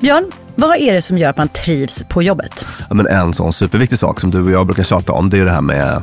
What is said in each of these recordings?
Björn, vad är det som gör att man trivs på jobbet? Ja, men en sån superviktig sak som du och jag brukar tjata om, det är det här med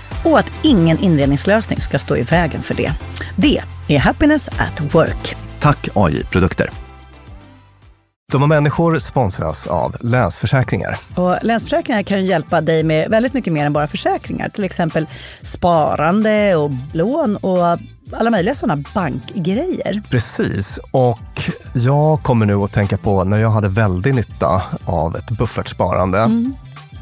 och att ingen inredningslösning ska stå i vägen för det. Det är Happiness at Work. Tack AI Produkter. De människor sponsras av Länsförsäkringar. Och Länsförsäkringar kan ju hjälpa dig med väldigt mycket mer än bara försäkringar. Till exempel sparande och lån och alla möjliga sådana bankgrejer. Precis, och jag kommer nu att tänka på när jag hade väldigt nytta av ett buffertsparande.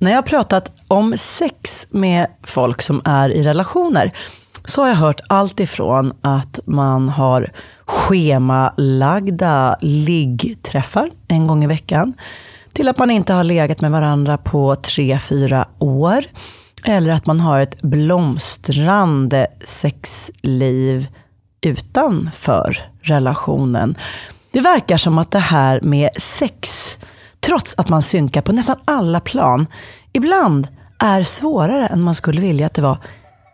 När jag har pratat om sex med folk som är i relationer så har jag hört allt ifrån att man har schemalagda liggträffar en gång i veckan till att man inte har legat med varandra på tre, fyra år. Eller att man har ett blomstrande sexliv utanför relationen. Det verkar som att det här med sex, trots att man synkar på nästan alla plan, ibland är svårare än man skulle vilja att det var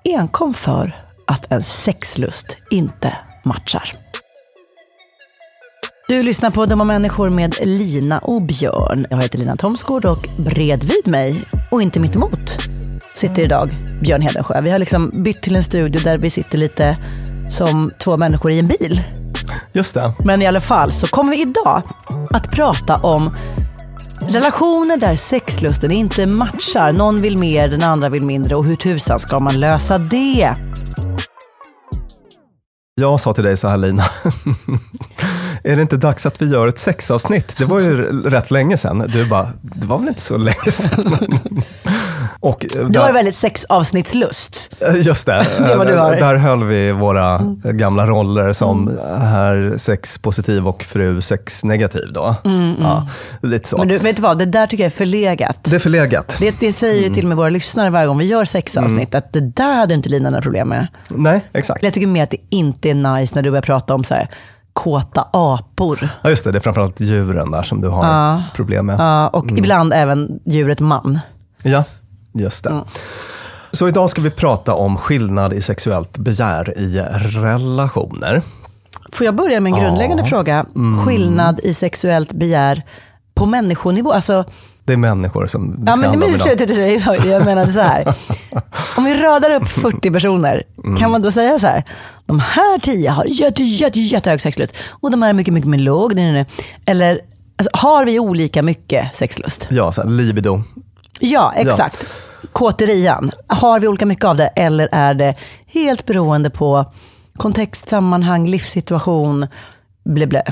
enkom för att en sexlust inte matchar. Du lyssnar på Dumma människor med Lina och Björn. Jag heter Lina Thomsgård och bredvid mig, och inte mitt emot, sitter idag Björn Hedensjö. Vi har liksom bytt till en studio där vi sitter lite som två människor i en bil. Just det. Men i alla fall så kommer vi idag att prata om relationer där sexlusten inte matchar. Någon vill mer, den andra vill mindre och hur tusan ska man lösa det? Jag sa till dig så här Lina, är det inte dags att vi gör ett sexavsnitt? Det var ju rätt länge sedan. Du bara, det var väl inte så länge sedan? Och du där, har ju väldigt sexavsnittslust. Just det, det var du har. där höll vi våra gamla roller som mm. herr sexpositiv och fru sexnegativ. Då. Mm, mm. Ja, lite så. Men du, vet du vad, det där tycker jag är förlegat. Det är förlegat. Det, det säger ju mm. till och med våra lyssnare varje gång vi gör sexavsnitt, mm. att det där hade inte Lina några problem med. Nej, exakt. Jag tycker mer att det inte är nice när du börjar prata om så här, kåta apor. Ja, just det. Det är framförallt djuren där som du har ja. problem med. Ja, och mm. ibland även djuret man. Ja, just det. Mm. Så idag ska vi prata om skillnad i sexuellt begär i relationer. Får jag börja med en grundläggande ja. fråga? Mm. Skillnad i sexuellt begär på människonivå? Alltså, det är människor som det ja, men, men, om Jag menade så här. Om vi radar upp 40 personer, mm. kan man då säga så här? De här 10 har jätte, jätte, jättehög sexlust och de här är mycket, mycket mer låg. Eller alltså, har vi olika mycket sexlust? Ja, så här, libido. Ja, exakt. Ja. Kåterian. Har vi olika mycket av det eller är det helt beroende på kontext, sammanhang, livssituation, blä, blä?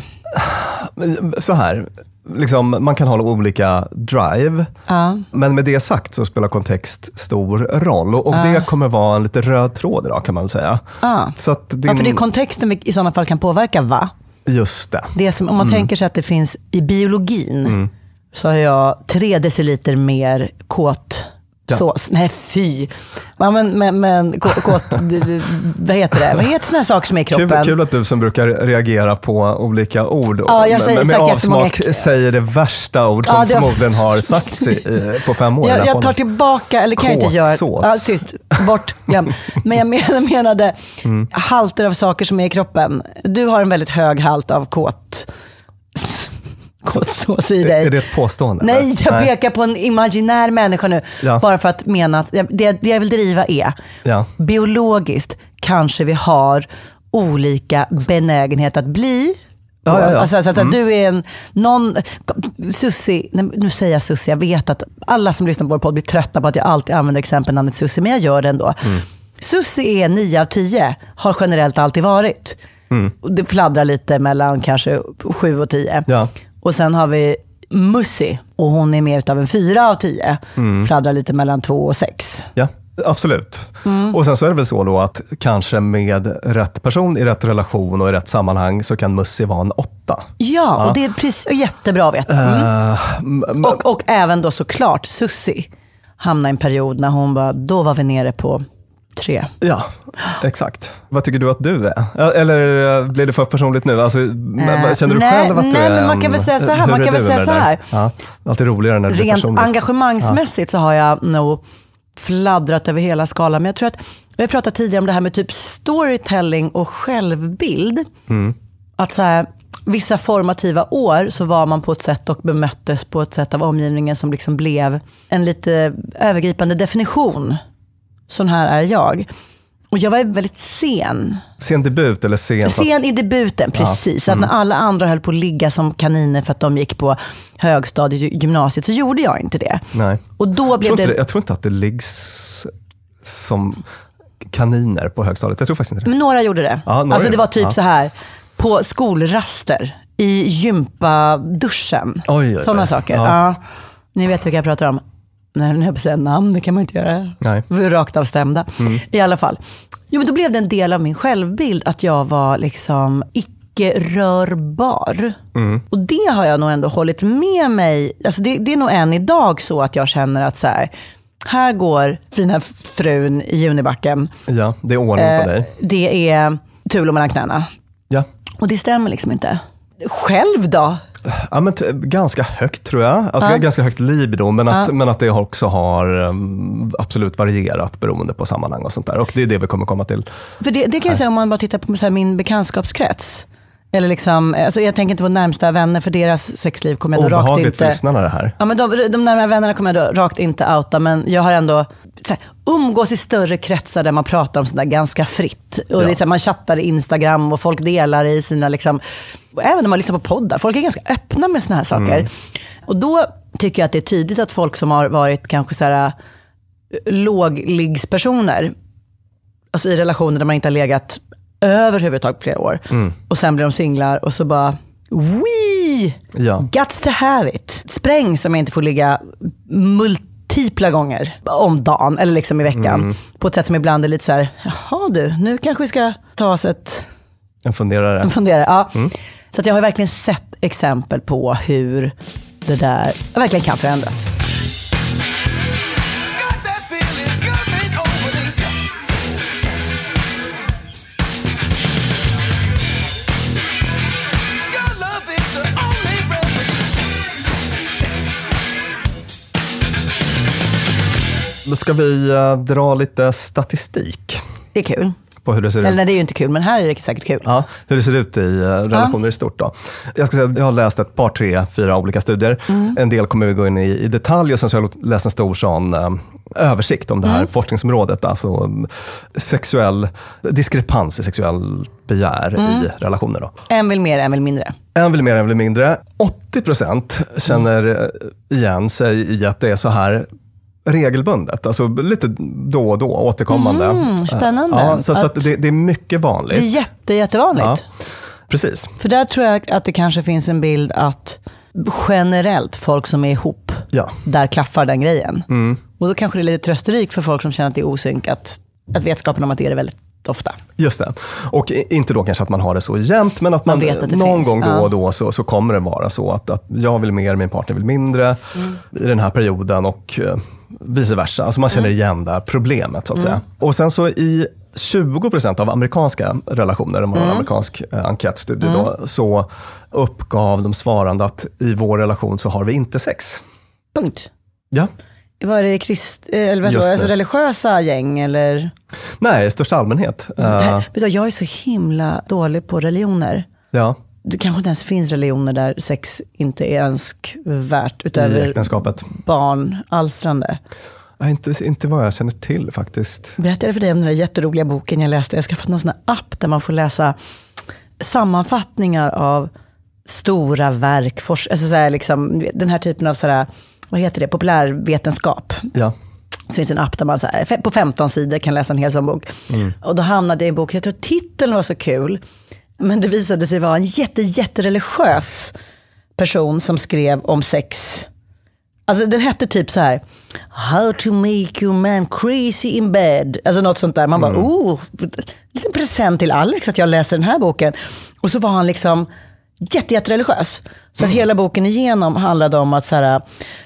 Så här, liksom, man kan ha olika drive. Ja. Men med det sagt så spelar kontext stor roll. Och, och ja. det kommer vara en lite röd tråd idag kan man säga. Ja. Så din... ja, för det är kontexten vi i sådana fall kan påverka, va? Just det. det som, om man mm. tänker sig att det finns i biologin, mm. Så har jag tre deciliter mer kåt Ja. Sås. Nej, fy. Ja, men, men, men kåt, vad heter det? Vad heter sådana saker som är i kroppen? Kul, kul, att du som brukar reagera på olika ord ja, jag säger, med, med avsmak säger det värsta ord som ja, det förmodligen har sagts i, på fem år. Jag, jag tar tillbaka, eller kan jag inte göra. Ja, tyst, bort. Ja. Men jag menade mm. halter av saker som är i kroppen. Du har en väldigt hög halt av kåt kåtsås i dig. Är det ett påstående? Nej, jag Nej. pekar på en imaginär människa nu. Ja. Bara för att mena att det, det jag vill driva är, ja. biologiskt kanske vi har olika benägenhet att bli Ja, ja, ja. Alltså, så att mm. du är en, någon, Susi, nu säger jag Susi, jag vet att alla som lyssnar på vår podd blir trötta på att jag alltid använder exempelnamnet Susi, men jag gör det ändå. Mm. Susi är 9 av 10, har generellt alltid varit. Mm. Det fladdrar lite mellan kanske 7 och 10. Och sen har vi Mussi och hon är mer av en fyra av tio. Mm. Fladdrar lite mellan två och sex. Ja, absolut. Mm. Och sen så är det väl så då att kanske med rätt person i rätt relation och i rätt sammanhang så kan Mussi vara en åtta. Ja, ja. och det är precis, jättebra att veta. Mm. Uh, och, och även då såklart Sussi hamnade i en period när hon bara, då var vi nere på tre. Ja, exakt. Vad tycker du att du är? Eller blir det för personligt nu? Alltså, äh, känner du nej, själv att nej, du är men man kan väl säga så här. Man kan väl säga så här. Ja, alltid roligare när det Rent personligt. engagemangsmässigt ja. så har jag nog fladdrat över hela skalan. Men jag tror att, vi har pratat tidigare om det här med typ storytelling och självbild. Mm. Att så här, vissa formativa år så var man på ett sätt och bemöttes på ett sätt av omgivningen som liksom blev en lite övergripande definition sån här är jag. Och jag var väldigt sen. Sen debut eller sen? Sen i debuten, precis. Ja. Mm. Att när alla andra höll på att ligga som kaniner för att de gick på högstadiet, gymnasiet, så gjorde jag inte det. Nej. Och då blev jag, tror det... jag tror inte att det liggs som kaniner på högstadiet. Jag tror faktiskt inte det. Men några gjorde det. Ja, några alltså det var typ ja. så här, på skolraster, i gympaduschen. Sådana saker. Ja. Ni vet vilka jag pratar om. Nej, att säga namn, det kan man inte göra. Nej. Vi är rakt avstämda. Mm. I alla fall. Jo, men då blev det en del av min självbild att jag var liksom icke-rörbar. Mm. Och det har jag nog ändå hållit med mig. Alltså det, det är nog än idag så att jag känner att så här, här går fina frun i Junibacken. Ja, det är ordning på eh, dig. Det är Tulo mellan knäna. Ja. Och det stämmer liksom inte. Själv då? Ja, men ganska högt tror jag. Alltså, ja. Ganska högt libido, men att, ja. men att det också har um, absolut varierat beroende på sammanhang och sånt där. Och det är det vi kommer komma till. För det, det kan jag säga om man bara tittar på så min bekantskapskrets. Eller liksom, alltså jag tänker inte på närmsta vänner, för deras sexliv kommer jag då rakt Obehagligt för inte... lyssnarna det här. Ja, men de, de närmare vännerna kommer jag då rakt inte outa, men jag har ändå så här, umgås i större kretsar där man pratar om sånt där ganska fritt. Och Ja. det är så här, man chattar i Instagram och folk delar i sina, liksom, även när man lyssnar på poddar, folk är ganska öppna med såna här saker. Och då tycker jag att det är tydligt att folk som har varit kanske så här, lågliggspersoner, alltså i relationer där man inte har legat överhuvudtaget på flera år. Och sen blir de singlar och så bara, Wee! Ja. Guts to have it. Spräng som jag inte får ligga multipla gånger om dagen eller liksom i veckan. På ett sätt som ibland är lite så här, jaha du, nu kanske vi ska ta oss ett Jag funderar. en funderare. Ja. Så jag har verkligen sett exempel på hur det där verkligen kan förändras. Då ska vi eh, dra lite statistik Det är kul. På hur det ser Eller ut. nej, det är ju inte kul, men här är det säkert kul. Ja, hur det ser ut i eh, relationer i stort. Då. Jag, ska säga, jag har läst ett par, tre, fyra olika studier. En del kommer vi gå in i, i detalj och sen så har jag läst en stor sån, eh, översikt om det här forskningsområdet. Alltså mm, sexuell diskrepans i sexuell begär i relationer. Då. En vill mer, en vill mindre. En vill mer, en vill mindre. 80 procent känner eh, igen sig i att det är så här regelbundet. Alltså lite då och då, återkommande. Mm, spännande. Ja, så, så att det, det är mycket vanligt. Det är jätte, jättevanligt. Ja, precis. För där tror jag att det kanske finns en bild att generellt folk som är ihop, Ja. där klaffar den grejen. Mm. Och då kanske det är lite trösterikt för folk som känner att det är osynk, att, att vetskapen om att det är det väldigt ofta. Just det. Och inte då kanske att man har det så jämt, men att man, Man att någon finns. gång då och då så, så kommer det vara så att, att jag vill mer, min partner vill mindre Mm. i den här perioden och eh, vice versa. Alltså man känner Mm. igen det här problemet så att säga. Och sen så i 20% av amerikanska relationer, om man har Mm. en amerikansk eh, enkätstudie då, så uppgav de svarande att i vår relation så har vi inte sex. Punkt. Ja. Var det krist, eh, eller vad då, alltså det. religiösa gäng eller? Nej, i största allmänhet. Det här, Eh, du, jag är så himla dålig på religioner. ja, Det kanske inte ens finns religioner där sex inte är önskvärt i utöver äktenskapet. barnalstrande. Inte, inte vad jag känner till faktiskt. Berättade jag för dig om den där jätteroliga boken jag läste? Jag skaffat någon sån här app där man får läsa sammanfattningar av stora verk. Alltså så här liksom, den här typen av så här, vad heter det, populärvetenskap. Ja. Så finns en app där man så här, på 15 sidor kan läsa en hel sån bok. Och då hamnade jag i en bok, jag tror titeln var så kul. Men det visade sig vara en jätte, jättereligiös person som skrev om sex. Alltså den hette typ så här, How to make your man crazy in bed. Alltså något sånt där. Man bara, oh, liten present till Alex att jag läser den här boken. Och så var han liksom jätte, jättereligiös. Så att hela boken igenom handlade om att så här,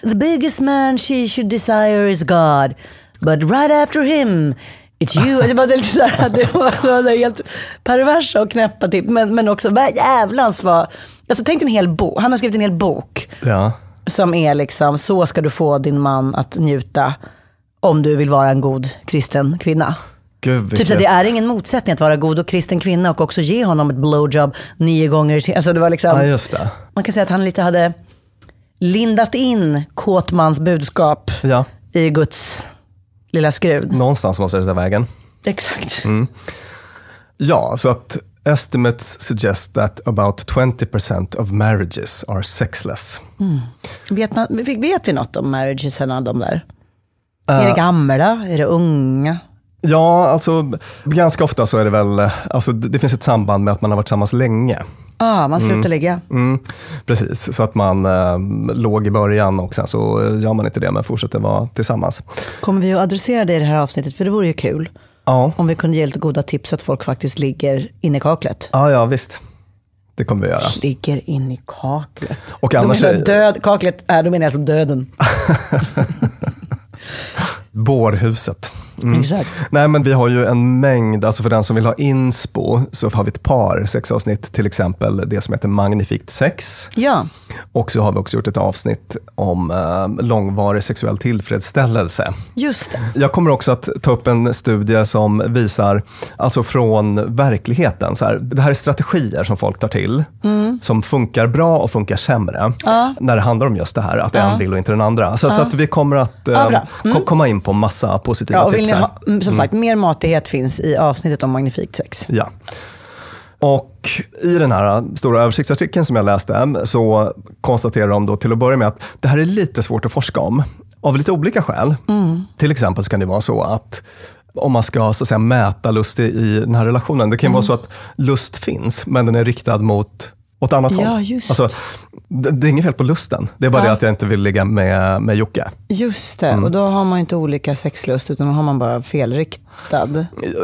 the biggest man she should desire is God. But right after him, it's you. Det var lite så här, det var, det var helt perversa och knäppa typ. Men, men också, vad jävlans var, alltså tänk en hel bok, han har skrivit en hel bok Ja. som är liksom, så ska du få din man att njuta om du vill vara en god kristen kvinna. Gud, Typ så det är ingen motsättning att vara god och kristen kvinna och också ge honom ett blowjob nio gånger till. Alltså det var liksom, Ja, just det. man kan säga att han lite hade lindat in Kåtmans budskap Ja. i Guds lilla skrud. Någonstans måste det ta vägen. Exakt. Ja, så att estimates suggest that about 20% of marriages are sexless. Vet, man, vet vi något om marriagesarna, de där? Eh. är det gamla? Är det unga? Ja, alltså ganska ofta så är det väl, alltså det finns ett samband med att man har varit tillsammans länge. Ja, ah, man slutar ligga. Mm, precis, så att man eh, låg i början och sen så gör man inte det men fortsätter vara tillsammans. Kommer vi att adressera det i det här avsnittet? För det vore ju kul. Ja, Om vi kunde ge lite goda tips så att folk faktiskt ligger inne i kaklet. ja, ja visst. Det kommer vi göra. Ligger in i kaklet. Och Då annars menar är- jag död, kaklet är, då menar jag alltså döden. Bårhuset. Exakt. Nej, men vi har ju en mängd, alltså för den som vill ha inspo, så har vi ett par sexavsnitt, till exempel det som heter Magnifikt sex. Ja, Och så har vi också gjort ett avsnitt om eh, långvarig sexuell tillfredsställelse. just det. Jag kommer också att ta upp en studie som visar, alltså från verkligheten, så här, det här är strategier som folk tar till, som funkar bra och funkar sämre, när det handlar om just det här, att en vill och inte den andra. Så, så att vi kommer att Ja, eh, ko- komma in på massa positiva Ja, och tips här. ha, mm, som sagt, mer matighet finns i avsnittet om magnifikt sex. Ja. Och i den här stora översiktsartikeln som jag läste så konstaterar de då till att börja med att det här är lite svårt att forska om. Av lite olika skäl. Till exempel så kan det vara så att om man ska så att säga, mäta lust i, i den här relationen. Det kan vara så att lust finns, men den är riktad mot åt annat Ja, håll. just. Alltså, det, det är inget fel på lusten. Det är bara Ja. det att jag inte vill ligga med, med Jocke. Just det, och då har man inte olika sexlust, utan då har man bara felriktad.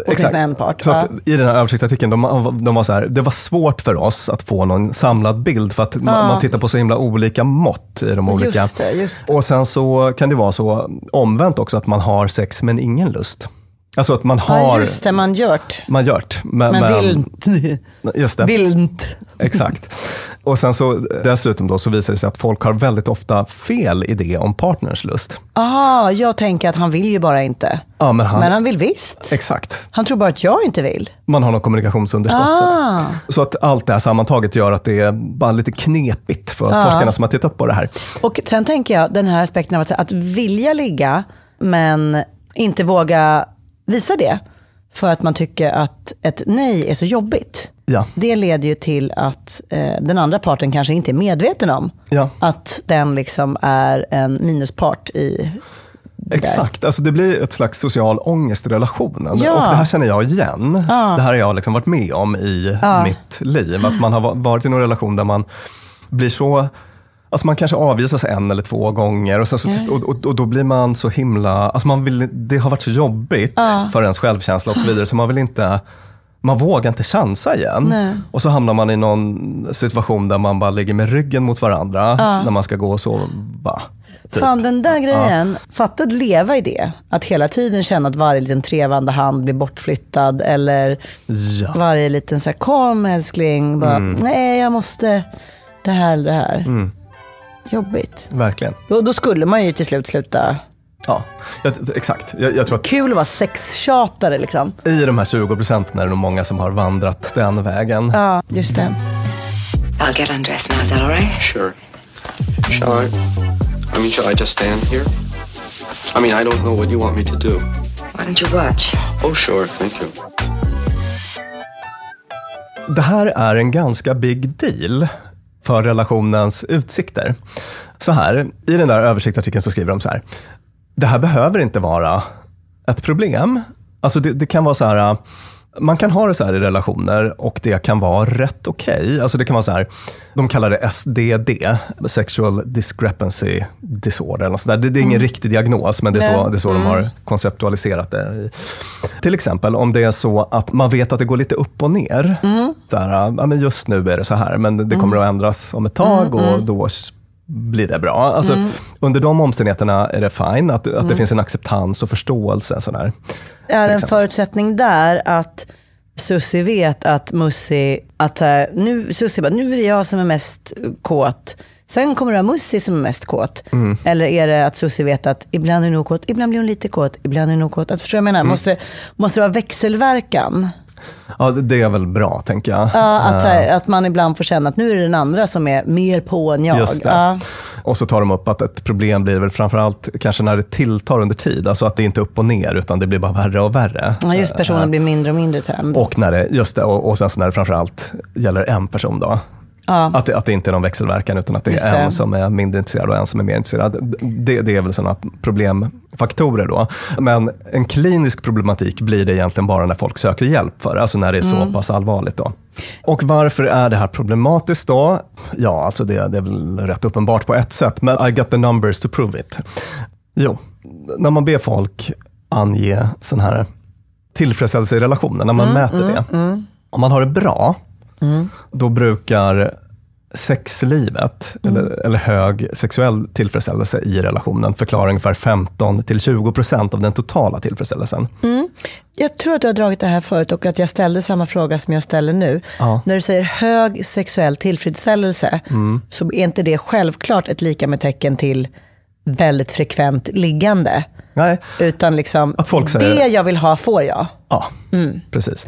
Åtminstone en part. Så Ja. I den här översiktsartikeln, de, de var så här, det var svårt för oss att få någon samlad bild, för att man, man tittar på så himla olika mått i de olika. Just det, just det. Och sen så kan det vara så omvänt också, att man har sex men ingen lust. Alltså att man har, ja, just det, man gjort. man gjort, men, Men inte. Just det. Vill inte. Exakt. Och sen så dessutom då så visar det sig att folk har väldigt ofta fel idé om partners lust. Aha, jag tänker att han vill ju bara inte. Ja, men han, Men han vill visst. Exakt. Han tror bara att jag inte vill. Man har någon kommunikationsunderskott. Ah. Så. så att allt det här sammantaget gör att det är bara lite knepigt för Ja. forskarna som har tittat på det här. Och sen tänker jag den här aspekten av att, att vilja ligga, men inte våga visa det. För att man tycker att ett nej är så jobbigt. Ja. Det leder ju till att eh, den andra parten kanske inte är medveten om Ja. att den liksom är en minuspart i det. Exakt, alltså det blir ett slags social ångest i relationen. Ja. Och det här känner jag igen. Det här har jag liksom varit med om i mitt liv. Att man har va- varit i någon relation där man blir så Alltså man kanske avvisas en eller två gånger och, så, och, och, och då blir man så himla, alltså man vill, det har varit så jobbigt för ens självkänsla och så vidare så man vill inte, man vågar inte chansa igen. Nej. Och så hamnar man i någon situation där man bara ligger med ryggen mot varandra när man ska gå och sova. Typ. Fan den där grejen, fatta att leva i det. Att hela tiden känna att varje liten trevande hand blir bortflyttad. Eller Ja. varje liten så här, kom älskling, bara, Mm. nej jag måste det här eller det här. Jobbigt. Verkligen. Då, då skulle man ju till slut sluta. Ja, jag, exakt. Jag, jag tror att Kul att vara sextjatare liksom. i de här 20 procenten är det nog många som har vandrat den vägen. Ja, just det. I'll get undressed now. Is that all right? Sure. Shall I? I mean, shall I just stand here? I mean, I don't know what you want me to do. Why don't you watch? Oh, sure, thank you. Det här är en ganska big deal för relationens utsikter. Så här, i den där översiktsartikeln så skriver de så här. Det här behöver inte vara ett problem. Alltså det, det kan vara så här, man kan ha det så här i relationer och det kan vara rätt okej. Alltså det kan vara så här, de kallar det SDD, Sexual Discrepancy Disorder. Eller något sånt där. Det, det är ingen riktig diagnos, men det är så, det är så de har konceptualiserat det. Till exempel om det är så att man vet att det går lite upp och ner. Så här, ja, men just nu är det så här, men det kommer att ändras om ett tag och då s- blir det bra. Alltså, Under de omständigheterna är det fine, att, att det finns en acceptans och förståelse. Sån här. Är en förutsättning där att Susie vet att Mussi, att nu, Susie bara, nu är det jag som är mest kåt. Sen kommer det vara Mussi som är mest kåt. Mm. Eller är det att Susie vet att ibland är hon kåt, ibland blir hon lite kåt, ibland är hon kåt. Att, förstår du vad jag Mm. menar? Måste, det- måste det vara växelverkan? Ja, det är väl bra, tänker jag. Ja, att, eh, att man ibland får känna att nu är det den andra som är mer på än jag. Just det. Ja. Och så tar de upp att ett problem blir väl framförallt kanske när det tilltar under tid. Alltså att det inte är upp och ner, utan det blir bara värre och värre. Ja, just personen blir mindre och mindre tänd. Och, när det, just det, och, och sen så när det framförallt gäller en person då. Ja. Att, det, att det inte är någon växelverkan, utan att det Just är det. en som är mindre intresserad och en som är mer intresserad. Det, det är väl sådana problemfaktorer då. Men en klinisk problematik blir det egentligen bara när folk söker hjälp för det, alltså när det är så Mm. pass allvarligt då. Och varför är det här problematiskt då? Ja, alltså det, det är väl rätt uppenbart på ett sätt, men I got the numbers to prove it. Jo, när man ber folk ange sån här tillfredsställelse i relationen, när man mäter det. Om man har det bra, då brukar sexlivet, Mm. eller, eller hög sexuell tillfredsställelse i relationen förklarar ungefär 15-20% av den totala tillfredsställelsen. Jag tror att du har dragit det här förut och att jag ställde samma fråga som jag ställer nu. Ja. När du säger hög sexuell tillfredsställelse så är inte det självklart ett lika med tecken till väldigt frekvent liggande. Nej, Utan liksom, Att folk säger- det jag vill ha får jag. ja, precis.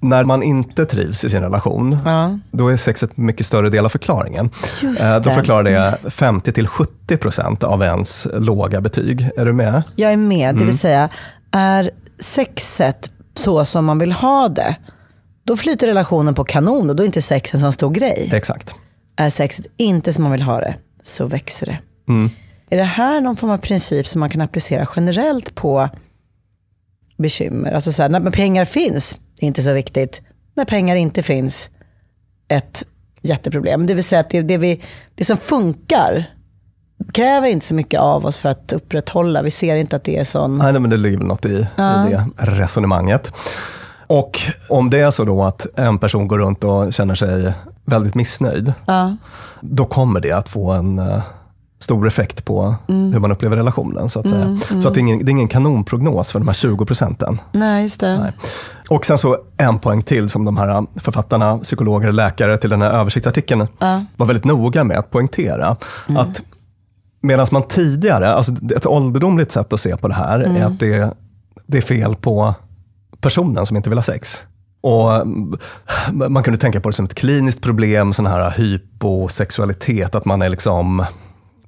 När man inte trivs i sin relation, Ja. då är sexet mycket större del av förklaringen. Just Eh, Då förklarar det 50-70% av ens låga betyg. Är du med? Jag är med, Mm. det vill säga är sexet så som man vill ha det, då flyter relationen på kanon och då är inte sex en sån stor grej. Exakt. Är sexet inte som man vill ha det, så växer det. Mm. Är det här någon form av princip som man kan applicera generellt på bekymmer? Alltså så här, när pengar finns, det är inte så viktigt. När pengar inte finns, ett jätteproblem. Det vill säga att det, det, vi, det som funkar kräver inte så mycket av oss för att upprätthålla. Vi ser inte att det är sån... Nej, nej, men det ligger väl något i, i det resonemanget. Och om det är så då att en person går runt och känner sig väldigt missnöjd, Ja. då kommer det att få en eh, stor effekt på hur man upplever relationen. Så att, säga. Så att det, är ingen, det är ingen kanonprognos för de här 20 procenten. Nej, just det. Nej. Och sen så en poäng till som de här författarna, psykologer och läkare till den här översiktsartikeln var väldigt noga med att poängtera. Att medan man tidigare, alltså ett ålderdomligt sätt att se på det här är att det, det är fel på personen som inte vill ha sex. Och mm, man kunde tänka på det som ett kliniskt problem, sån här hyposexualitet, att man är liksom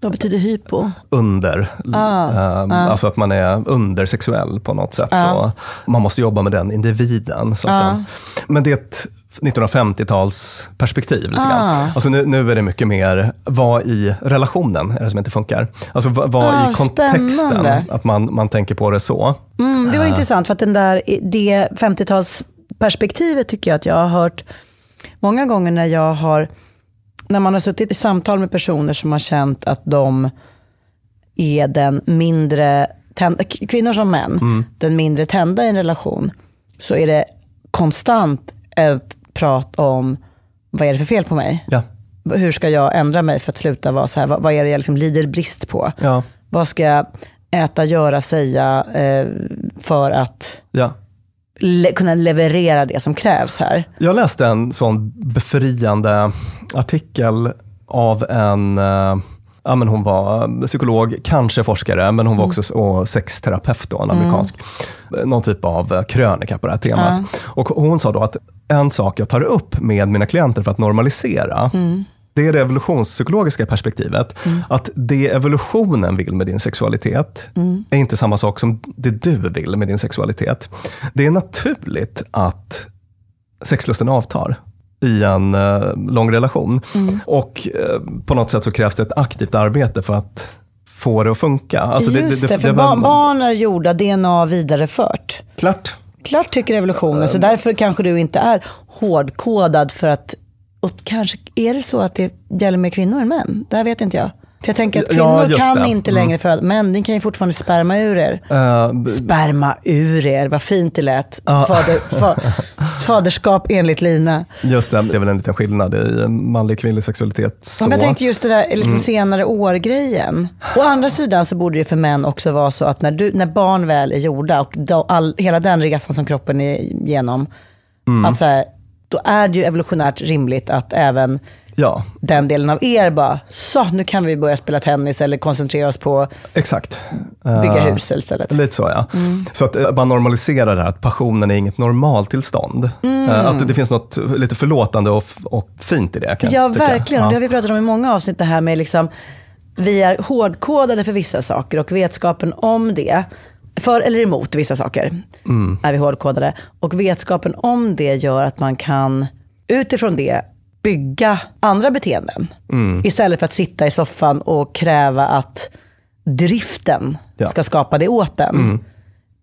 Vad betyder hypo? under. Ehm, Alltså att man är undersexuell på något sätt. Och man måste jobba med den individen. Så att den, men det är ett 1950-talsperspektiv. Lite grann. Alltså nu, nu är det mycket mer, vad i relationen är det som inte funkar? Alltså vad, vad Ah, i kontexten, spännande. att man, man tänker på det så. Mm, det var intressant för att den där, det 50-talsperspektivet tycker jag att jag har hört många gånger när jag har, när man har suttit i samtal med personer som har känt att de är den mindre, tända, kvinnor som män, den mindre tända i en relation, så är det konstant ett prat om vad är det för fel på mig? Ja. Hur ska jag ändra mig för att sluta vara så här? Vad, vad är det jag liksom lider brist på? Ja. Vad ska jag äta, göra, säga eh, för att Ja. Le- kunna leverera det som krävs här? Jag läste en sån befriande artikel av en, eh, ja men hon var psykolog, kanske forskare, men hon var också s- och sexterapeut då, en amerikansk. Någon typ av eh, krönika på det här temat. Och hon sa då att en sak jag tar upp med mina klienter för att normalisera, är det evolutionspsykologiska perspektivet. Att det evolutionen vill med din sexualitet är inte samma sak som det du vill med din sexualitet. Det är naturligt att sexlusten avtar i en eh, lång relation. Och eh, på något sätt så krävs det ett aktivt arbete för att få det att funka. Alltså Just det, för är barn, barn är gjorda, DNA vidarefört. Klart. Klart tycker evolutionen, så därför kanske du inte är hårdkodad för att, och kanske är det så att det gäller mer kvinnor än män? Det här vet inte jag. För jag tänker att Ja, kvinnor just kan det. inte längre föda, men ni kan ju fortfarande sperma ur er. B- Sperma ur er, vad fint det lät. Fader, fa, faderskap enligt Lina. just det, det är väl en liten skillnad i manlig och kvinnlig sexualitet. Så. Men jag tänkte just det där liksom senare år-grejen. Å andra sidan så borde det för män också vara så att när, du, när barn väl är gjorda och all, hela den resan som kroppen är igenom, att så här, då är det ju evolutionärt rimligt att även Ja, den delen av er bara, så nu kan vi börja spela tennis eller koncentrera oss på exakt. bygga Eh, hus istället. Lite så ja. Så att eh, man normaliserar det här att passionen är inget normaltillstånd. Eh, Att det, det finns något lite förlåtande och, och fint i det. Kan Ja, verkligen. Ja. Det har vi pratat om i många avsnitt, det här med liksom, vi är hårdkodade för vissa saker och vetskapen om det, för eller emot vissa saker, är vi hårdkodade. Och vetskapen om det gör att man kan utifrån det bygga andra beteenden. Istället för att sitta i soffan och kräva att driften Ja. ska skapa det åt en.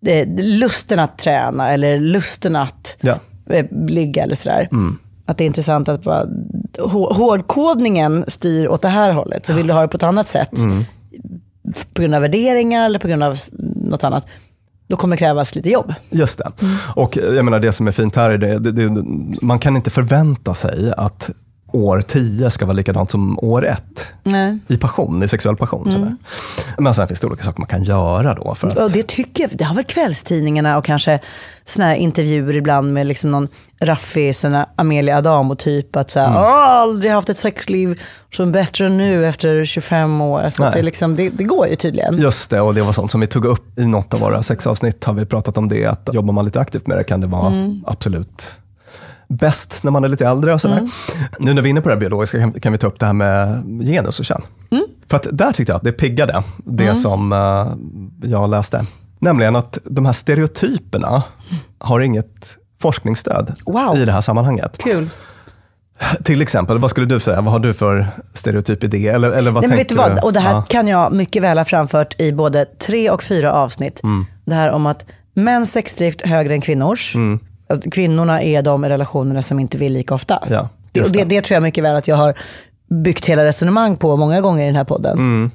Det, lusten att träna eller lusten att Ja. eh, ligga eller sådär. Att det är intressant att bara, hå- hårdkodningen styr åt det här hållet. Så vill du ha det på ett annat sätt, f- på grund av värderingar eller på grund av något annat, då kommer det krävas lite jobb. Just det. Mm. Och jag menar det som är fint här är det, det, det, man kan inte förvänta sig att år 10 ska vara likadant som år 1 Nej. i passion, i sexuell passion. sådär. Men sen finns det olika saker man kan göra då. För att, Och det tycker det har väl kvällstidningarna och kanske såna här intervjuer ibland med liksom någon raffig sån här Amelia Adamo typ. Att säga, Mm. "Åh, aldrig haft ett sexliv som bättre än nu efter 25 år. Alltså det, liksom, det, det går ju tydligen. Just det, och det var sånt som vi tog upp i något av våra sexavsnitt. har vi pratat om det, att jobbar man lite aktivt med det kan det vara absolut bäst när man är lite äldre. Och sådär. Nu när vi är inne på det här biologiska kan, kan vi ta upp det här med genus och kön. För att där tyckte jag att det piggade, det som eh, jag läste. Nämligen att de här stereotyperna har inget forskningsstöd Wow. i det här sammanhanget. Kul. Till exempel, vad skulle du säga? Vad har du för stereotyp idé? Eller, eller vad Nej, men vet du vad? Och det här Ja. kan jag mycket väl ha framfört i både tre och fyra avsnitt. Mm. Det här om att mäns sexdrift högre än kvinnors. Mm. Att kvinnorna är de relationerna som inte vill lika ofta. Ja, det, det. det tror jag mycket väl att jag har byggt hela resonemang på många gånger i den här podden. Mm.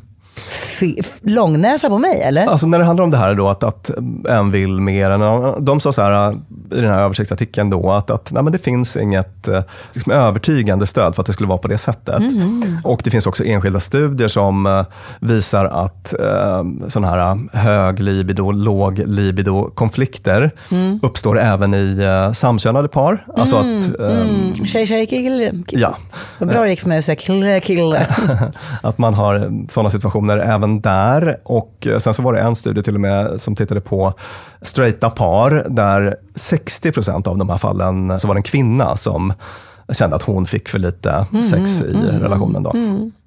Långnäsa på mig eller? Alltså när det handlar om det här då, att, att en vill mer än annan. De sa så här i den här översiktsartikeln då, att, att nej, men det finns inget eh, liksom, övertygande stöd för att det skulle vara på det sättet. Och det finns också enskilda studier som eh, visar att eh, sådana här hög libido, låg libido konflikter uppstår även i eh, samkönade par. Alltså att, eh, Mm. Tjej, tjej, kille. ja, Vad bra det gick för mig att säga kille, kille. att man har sådana situationer även där. Och eh, sen så var det en studie till och med som tittade på straighta par där 60% av de här fallen så var det en kvinna som kände att hon fick för lite sex i relationen. Då.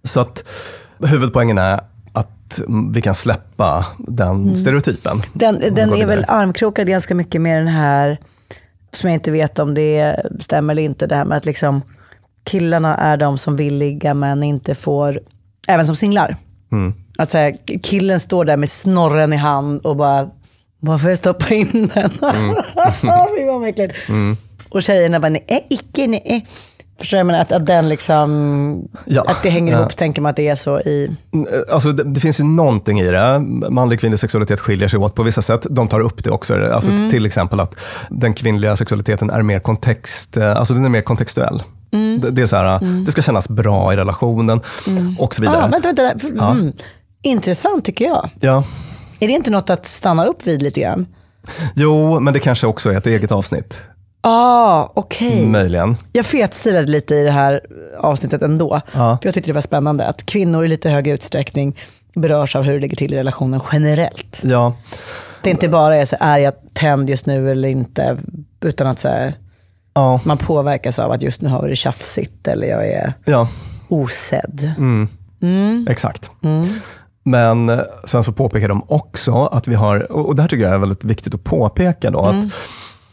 Så att huvudpoängen är att mm, vi kan släppa den stereotypen. Den, den är väl armkrokad ganska mycket med den här, som jag inte vet om det stämmer eller inte, det här med att liksom killarna är de som vill ligga men inte får, även som singlar. Mm. Att så här, killen står där med snorren i hand och bara, varför jag stoppa in den? Mm. Fy vad mäckligt. Och tjejerna bara, nej, icke, nej. Förstår jag, men att, att den liksom, Ja. att det hänger Ja. ihop, tänker man att det är så i, Alltså, det, det finns ju någonting i det. Manlig och kvinnlig sexualitet skiljer sig åt på vissa sätt. De tar upp det också. Alltså, Till exempel att den kvinnliga sexualiteten är mer kontext, eh, alltså den är mer kontextuell. Det, det, är så här, det ska kännas bra i relationen och så vidare. ah, vänta, vänta, mm. Intressant tycker jag. Ja. Är det inte något att stanna upp vid lite grann? Jo, men det kanske också är ett eget avsnitt. Ah, okej. Möjligen. Jag fetstilade lite i det här avsnittet ändå. Ja. För jag tyckte det var spännande att kvinnor i lite hög utsträckning berörs av hur det ligger till i relationen generellt. Ja, Det inte bara är så är jag tänd just nu eller inte, utan att så här, ja, man påverkas av att just nu har vi det tjafsigt eller jag är ja. osedd. Exakt. Men eh, sen så påpekar de också att vi har, och det här tycker jag är väldigt viktigt att påpeka då, att,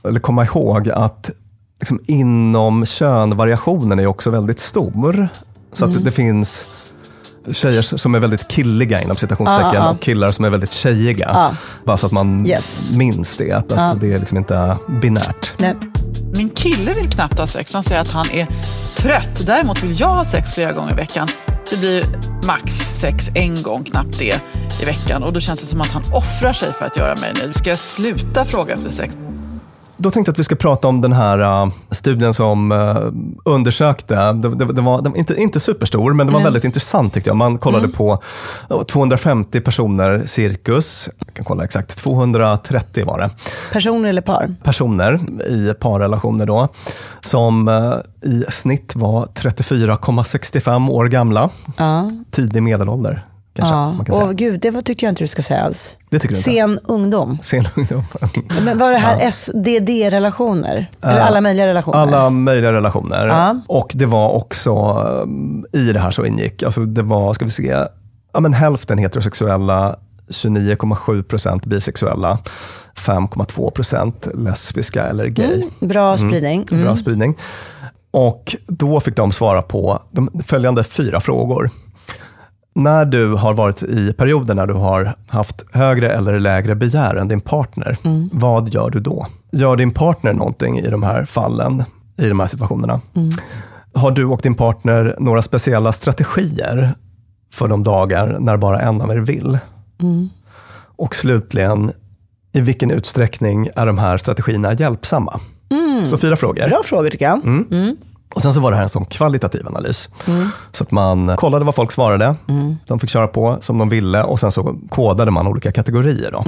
eller komma ihåg att liksom inom kön, variationen är också väldigt stor. Så att det finns tjejer som är väldigt killiga inom citationstecken Ja, ja. och killar som är väldigt tjejiga. Ja. Bara så att man Yes. minns det, att, att det är liksom inte binärt. Nej. Min kille vill knappt ha sex. Han säger att han är trött. Däremot vill jag ha sex flera gånger i veckan. Det blir max sex en gång, knappt det, i veckan. Och då känns det som att han offrar sig för att göra mig nöjd. Ska jag sluta fråga efter sex? Då tänkte jag att vi ska prata om den här uh, studien som uh, undersökte, det, det, det var den var inte, inte superstor, men det var väldigt intressant tyckte jag. Man kollade på uh, 250 personer cirkus, jag kan kolla exakt, 230 var det, Personer eller par? personer i parrelationer då, som uh, i snitt var 34,65 år gamla, tidig medelålder kanske ja. man kan säga. Och gud, det tycker jag inte du ska säga alls. Det tycker du inte? Sen ungdom. Sen ungdom. Men var det här SDD-relationer? Eller alla möjliga relationer? Alla möjliga relationer. Ja. Och det var också um, i det här så ingick, alltså det var, ska vi se, ja, men hälften heterosexuella, 29,7 procent bisexuella, 5,2 procent lesbiska eller gay. Bra spridning. Mm. Bra spridning. Och då fick de svara på de följande fyra frågor. När du har varit i perioder när du har haft högre eller lägre begär än din partner, vad gör du då? Gör din partner någonting i de här fallen, i de här situationerna? Har du och din partner några speciella strategier för de dagar när bara en av er vill? Och slutligen, i vilken utsträckning är de här strategierna hjälpsamma? Så fyra frågor. Bra frågor tycker jag. Mm. Och sen så var det här en sån kvalitativ analys. Så att man kollade vad folk svarade, de fick köra på som de ville och sen så kodade man olika kategorier. Då.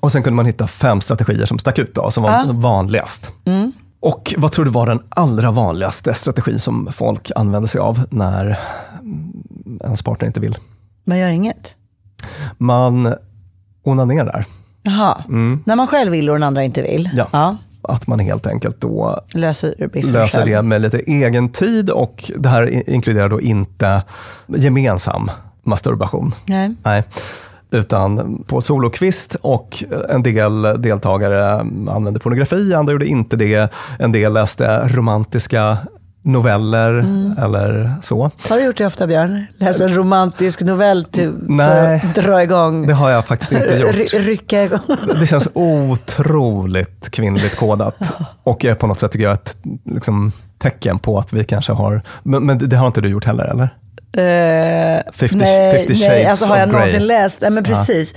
Och sen kunde man hitta fem strategier som stack ut, då, som var vanligast. Och vad tror du var den allra vanligaste strategin som folk använder sig av när mm, ens partner inte vill? Man gör inget. Man onanerar. Jaha. När man själv vill och den andra inte vill. Mm. Ja. Att man helt enkelt då Löser löser det med lite egen tid och det här inkluderar då inte gemensam masturbation. Nej. Nej. Utan på solokvist och en del deltagare använde pornografi, andra gjorde inte det. En del läste romantiska noveller Mm. eller så. Har du gjort det ofta Björn? Läst en romantisk novell för Nej. att dra igång? Det har jag faktiskt inte gjort. Ry- rycka igång. Det känns otroligt kvinnligt kodat. Och är på något sätt tycker jag ett liksom, tecken på att vi kanske har... Men, men det har inte du gjort heller, eller? Eh, Fifty- nej, Fifty nej, Shades alltså har jag of Grey. någonsin läst? Nej men precis.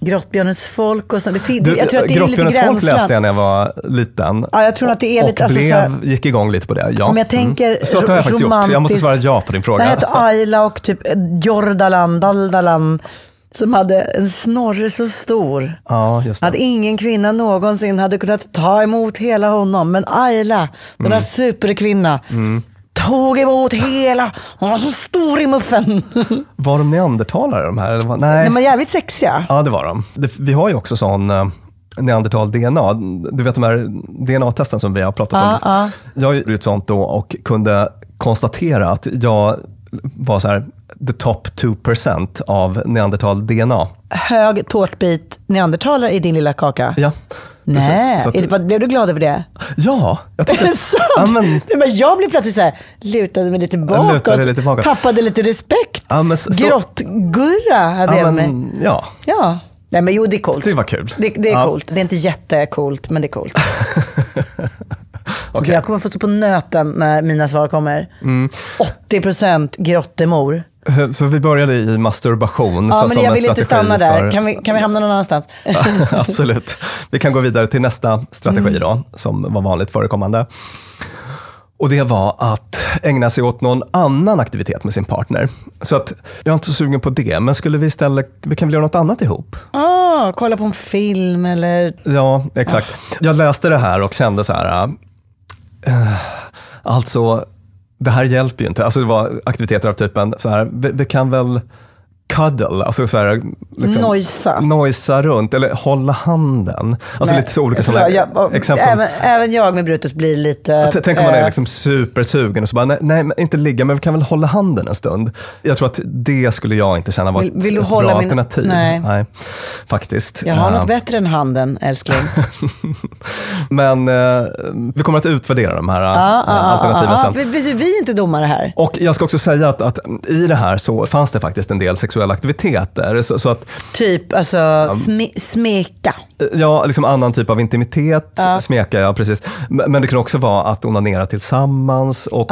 Grottbjörnens folk och sånt. Det fin- Du, jag tror att det är lite Grottbjörnens folk gränsland. läste jag när jag var liten. Ja, jag tror att det är och lite, alltså, blev, här- gick igång lite på det. Ja. Om jag tänker mm. Så att har jag faktiskt gjort. Jag måste svara ja på din fråga. hette Ayla och typ Jordalan, Daldalan, som hade en snorre så stor. Ja, Att det. ingen kvinna någonsin hade kunnat ta emot hela honom. Men Ayla, den Mm. superkvinna, tog emot hela. Hon var så stor i muffen. Var de neandertalare de här? Nej. De var jävligt sexiga. Ja, det var de. Det, vi har ju också sån eh, neandertal-DNA. Du vet de här DNA-testen som vi har pratat om. Ja, ja. Jag gjorde ett sånt då och kunde konstatera att jag var så här, the top 2% av neandertal-DNA. Hög tårtbit neandertalare i din lilla kaka. Ja. Nej, att- är det- blev du glad över det? ja, jag Är tyckte... det sant? Ja, men, men jag blev plötsligt så här, lutade mig lite bakåt, lite bakåt. tappade lite respekt. Ja, men så- Grottgurra hade ja, jag med. ja, Ja. Nej men jo, det är coolt. det var kul. Det, det är Ja. coolt. Det är inte jättecoolt, men det är coolt. Okej. Jag kommer få stå på nöten när mina svar kommer. Mm. 80% grottemor. Så vi började i masturbation Ja, så, men jag vill inte stanna där. för- Kan vi, kan vi hamna någon annanstans? Absolut. Vi kan gå vidare till nästa strategi Mm. då, som var vanligt förekommande. Och det var att ägna sig åt någon annan aktivitet med sin partner. Så att, jag är inte så sugen på det, men skulle vi istället, vi kan väl göra något annat ihop? Ah, kolla på en film eller... Ja, exakt. Jag läste det här och kände så här, äh, alltså, det här hjälper ju inte. Alltså det var aktiviteter av typen, så här, vi, vi kan väl cuddle, alltså så här, liksom, Nojsa. nojsa runt, eller hålla handen. Alltså Nej, lite så olika sådana jag, exempel. som- även, även jag med Brutus blir lite... T- Tänk om man är eh, liksom supersugen och så bara, nej, nej inte ligga, men vi kan väl hålla handen en stund. Jag tror att det skulle jag inte känna var Vill- ett, vill ett bra min- alternativ. Nej. faktiskt. Jag har Eh, något bättre än handen, älskling. Men eh, vi kommer att utvärdera de här eh, Ja, ja, alternativen ja, sen. vi- vi är inte domare här. Och jag ska också säga att, att i det här så fanns det faktiskt en del sexuella aktiviteter. Så, så att, Typ, alltså, sme, smeka. ja, liksom annan typ av intimitet, smeka, ja precis. Men, men det kan också vara att onanera tillsammans och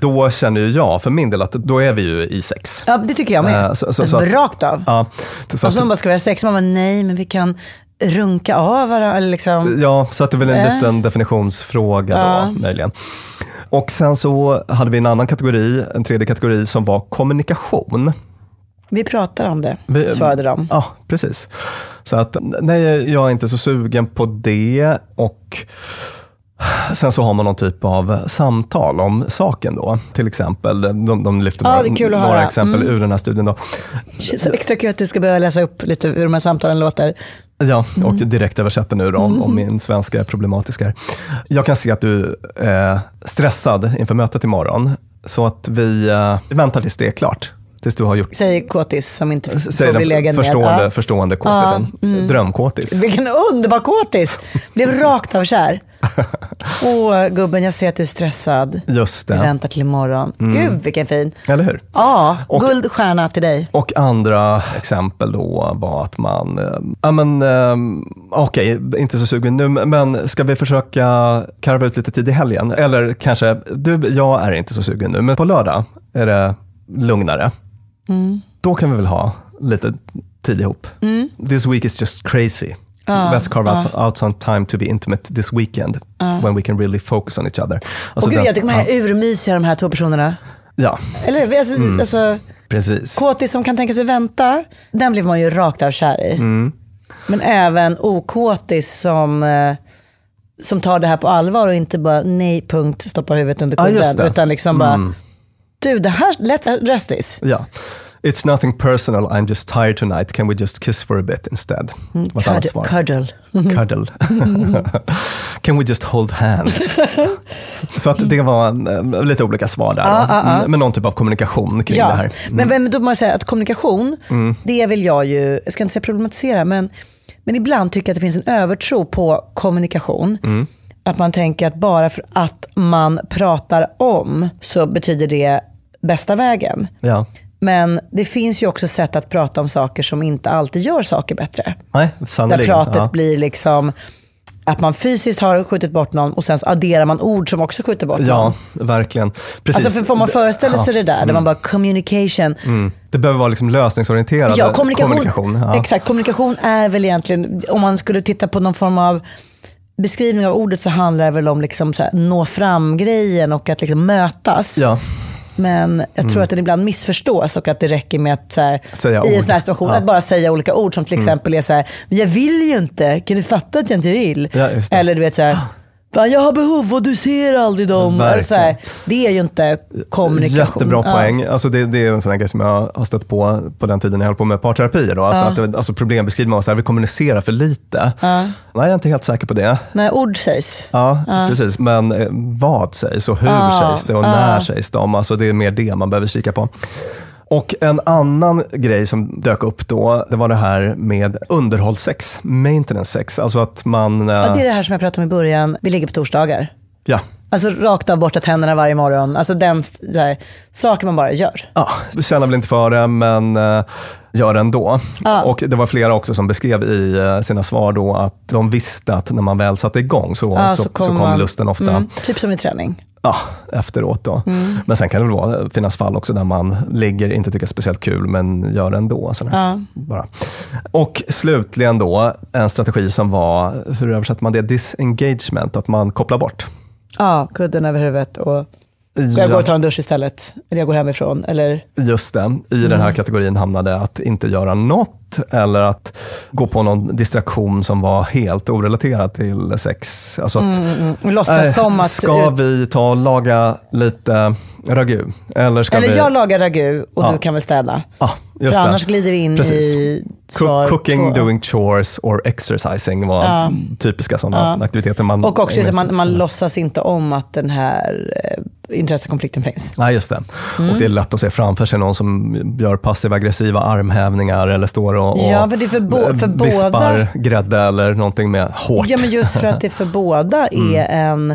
då känner ju jag för min del att då är vi ju i sex. Ja, det tycker jag med. Eh, så- så- så att- Rakt av. Ja, så och så bara, ska vi ha sex? Man bara, nej, men vi kan runka av varandra. Liksom. Ja, så att det är väl en Äh. liten definitionsfråga Ja. då, möjligen. Och sen så hade vi en annan kategori, en tredje kategori som var kommunikation. Vi pratar om det, Vi- svarade de. Ja, precis. Så att nej, jag är inte så sugen på det. Och sen så har man någon typ av samtal om saken då. Till exempel, de, de lyfter Ja, några, är några exempel Mm. ur den här studien. Då. Det känns så extra kul att du ska börja läsa upp lite hur de här samtalen låter. Ja, och Mm. direkt översätter nu då, om, om min svenska är problematisk här. Jag kan se att du är stressad inför mötet imorgon. Så att vi, eh, vi väntar tills det är klart. Tills du har gjort Säger kåtis som inte får bli lägen förstående, med. Ja. förstående kåtisen. Drömkåtis. Vilken underbar kåtis! Blev rakt av kär. Åh, gubben, jag ser att du är stressad. Just Vi det. väntar till imorgon. Gud, vilken fin. Eller hur? Ja, Och- guldstjärna till dig. Och andra exempel då var att man, eh, ja men eh, okej, inte så sugen nu, men ska vi försöka karva ut lite tid i helgen? Eller kanske, du, jag är inte så sugen nu, men på lördag är det lugnare. Då kan vi väl ha lite tid ihop. This week is just crazy. Let's carve out, out some time to be intimate this weekend. When we can really focus on each other. Alltså Och gud, den- jag tycker de här är urmysiga de här två personerna. ja, Eller alltså, Mm. alltså, precis. kåtis som kan tänka sig vänta, den blir man ju rakt av kär i. Mm. Men även okåtis som, eh, som tar det här på allvar och inte bara nej, punkt, stoppar huvudet under kudden. det. utan liksom bara, du det här, let's address this. Ja. It's nothing personal, I'm just tired tonight. Can we just kiss for a bit instead? Ett annat Cuddle. svar. cuddle. Cuddle. Can we just hold hands? Så att det var eh, lite olika svar där. då. Mm, Med någon typ av kommunikation kring det Ja, här. Mm. men, men då måste jag säga att kommunikation, det vill jag ju, jag ska inte säga problematisera, men, men ibland tycker jag att det finns en övertro på kommunikation. Mm. Att man tänker att bara för att man pratar om så betyder det bästa vägen. Ja. Men det finns ju också sätt att prata om saker som inte alltid gör saker bättre. Nej, Där pratet Ja. blir liksom att man fysiskt har skjutit bort någon och sen adderar man ord som också skjuter bort någon. ja, verkligen. Precis. Alltså för får man föreställa sig det där, där man bara communication. Mm. Det behöver vara liksom lösningsorienterad Ja, kommunikation. ja. Exakt, kommunikation är väl egentligen, om man skulle titta på någon form av beskrivning av ordet så handlar det väl om liksom så här, nå fram-grejen och att liksom mötas. Ja, Men jag tror att det ibland missförstås och att det räcker med att så här, Säga i en sån här situation, Ja. Mm. att bara säga olika ord som till exempel är så här, jag vill ju inte, kan du fatta att jag inte vill? Ja. Eller du vet så här, Fan, jag har behov och du ser aldrig dem. Verkligen. Eller så här, det är ju inte kommunikation. Jättebra Ja. poäng. Alltså det, det är en sån här grej som jag har stött på på den tiden jag höll på med parterapier. Då, att, att, alltså problembeskrivningen var så här, vi kommunicerar för lite. Nej, jag är inte helt säker på det. När ord sägs. Ja, precis. Men eh, vad sägs och hur sägs det och när sägs de? Alltså det är mer det man behöver kika på. Och en annan grej som dök upp då, det var det här med underhållssex, maintenance sex. Alltså att man... eh, Ja, det är det här som jag pratade om i början, vi ligger på torsdagar. ja, Alltså rakt av borsta tänderna varje morgon. Alltså den så här, saker man bara gör. Ja, vi känner väl inte för det, men eh, gör det ändå. Och det var flera också som beskrev i eh, sina svar då att de visste att när man väl satte igång så, Ja, så, så, kom, man- lusten ofta Mm, typ som i träning. Ja, efteråt. Då. Men sen kan det vara, finnas fall också där man ligger, inte tycker är speciellt kul, men gör det ändå. Sådär. Bara. Och slutligen då, en strategi som var, hur översätter man det? Disengagement, att man kopplar bort. Ja, kudden över huvudet och jag går och tar en dusch istället. Eller jag går hemifrån. Eller, Just det, i den här kategorin hamnade att inte göra något eller att gå på någon distraktion som var helt orelaterad till sex. Alltså att, och låtsas eh, som att... Ska vi ta och laga lite ragu? Eller ska eller vi... jag lagar ragu och Ja. du kan väl städa. Ja, just För det. annars glider vi in Precis. i svar Cooking, två. doing chores or exercising var typiska sådana aktiviteter man Och också så man, man åt. låtsas inte om att den här eh, intressekonflikten finns. Nej, just det. Mm. Och det är lätt att se framför sig någon som gör passiv-aggressiva armhävningar eller står och, och Ja, för det är för bo- för vispar båda. grädde eller någonting med hårt. Ja, men just för att det för båda Mm. är en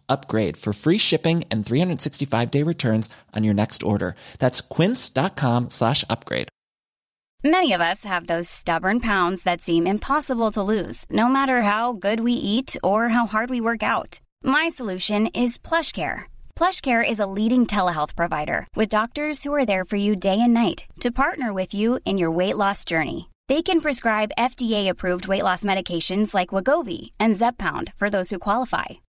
upgrade for free shipping and 365 day returns on your next order. That's quince.com slash upgrade. Many of us have those stubborn pounds that seem impossible to lose, no matter how good we eat or how hard we work out. My solution is plush PlushCare. PlushCare is a leading telehealth provider with doctors who are there for you day and night to partner with you in your weight loss journey. They can prescribe FDA-approved weight loss medications like Wagovi and Zepbound for those who qualify.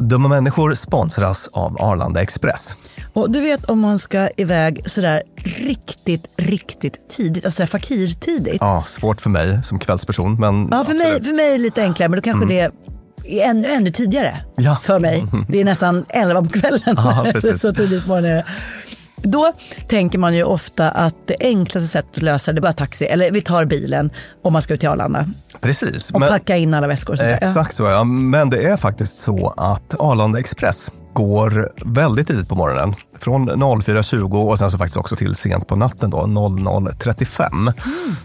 Dumma människor sponsras av Arlanda Express. Och du vet om man ska iväg sådär riktigt, riktigt tidigt, alltså fakirtidigt. Ja, svårt för mig som kvällsperson, men Ja, för mig, för mig är det lite enklare, men då kanske det är ännu, ännu tidigare Ja. för mig. Det är nästan 11 på kvällen. Ja, precis. så tidigt på morgonen. Då tänker man ju ofta att det enklaste sättet att lösa det är bara taxi, eller vi tar bilen om man ska ut till Arlanda precis. och Men, packa in alla väskor. och exakt så ja, men det är faktiskt så att Arlanda Express går väldigt tidigt på morgonen. Från 04.20 och sen så faktiskt också till sent på natten då, 00.35. Mm.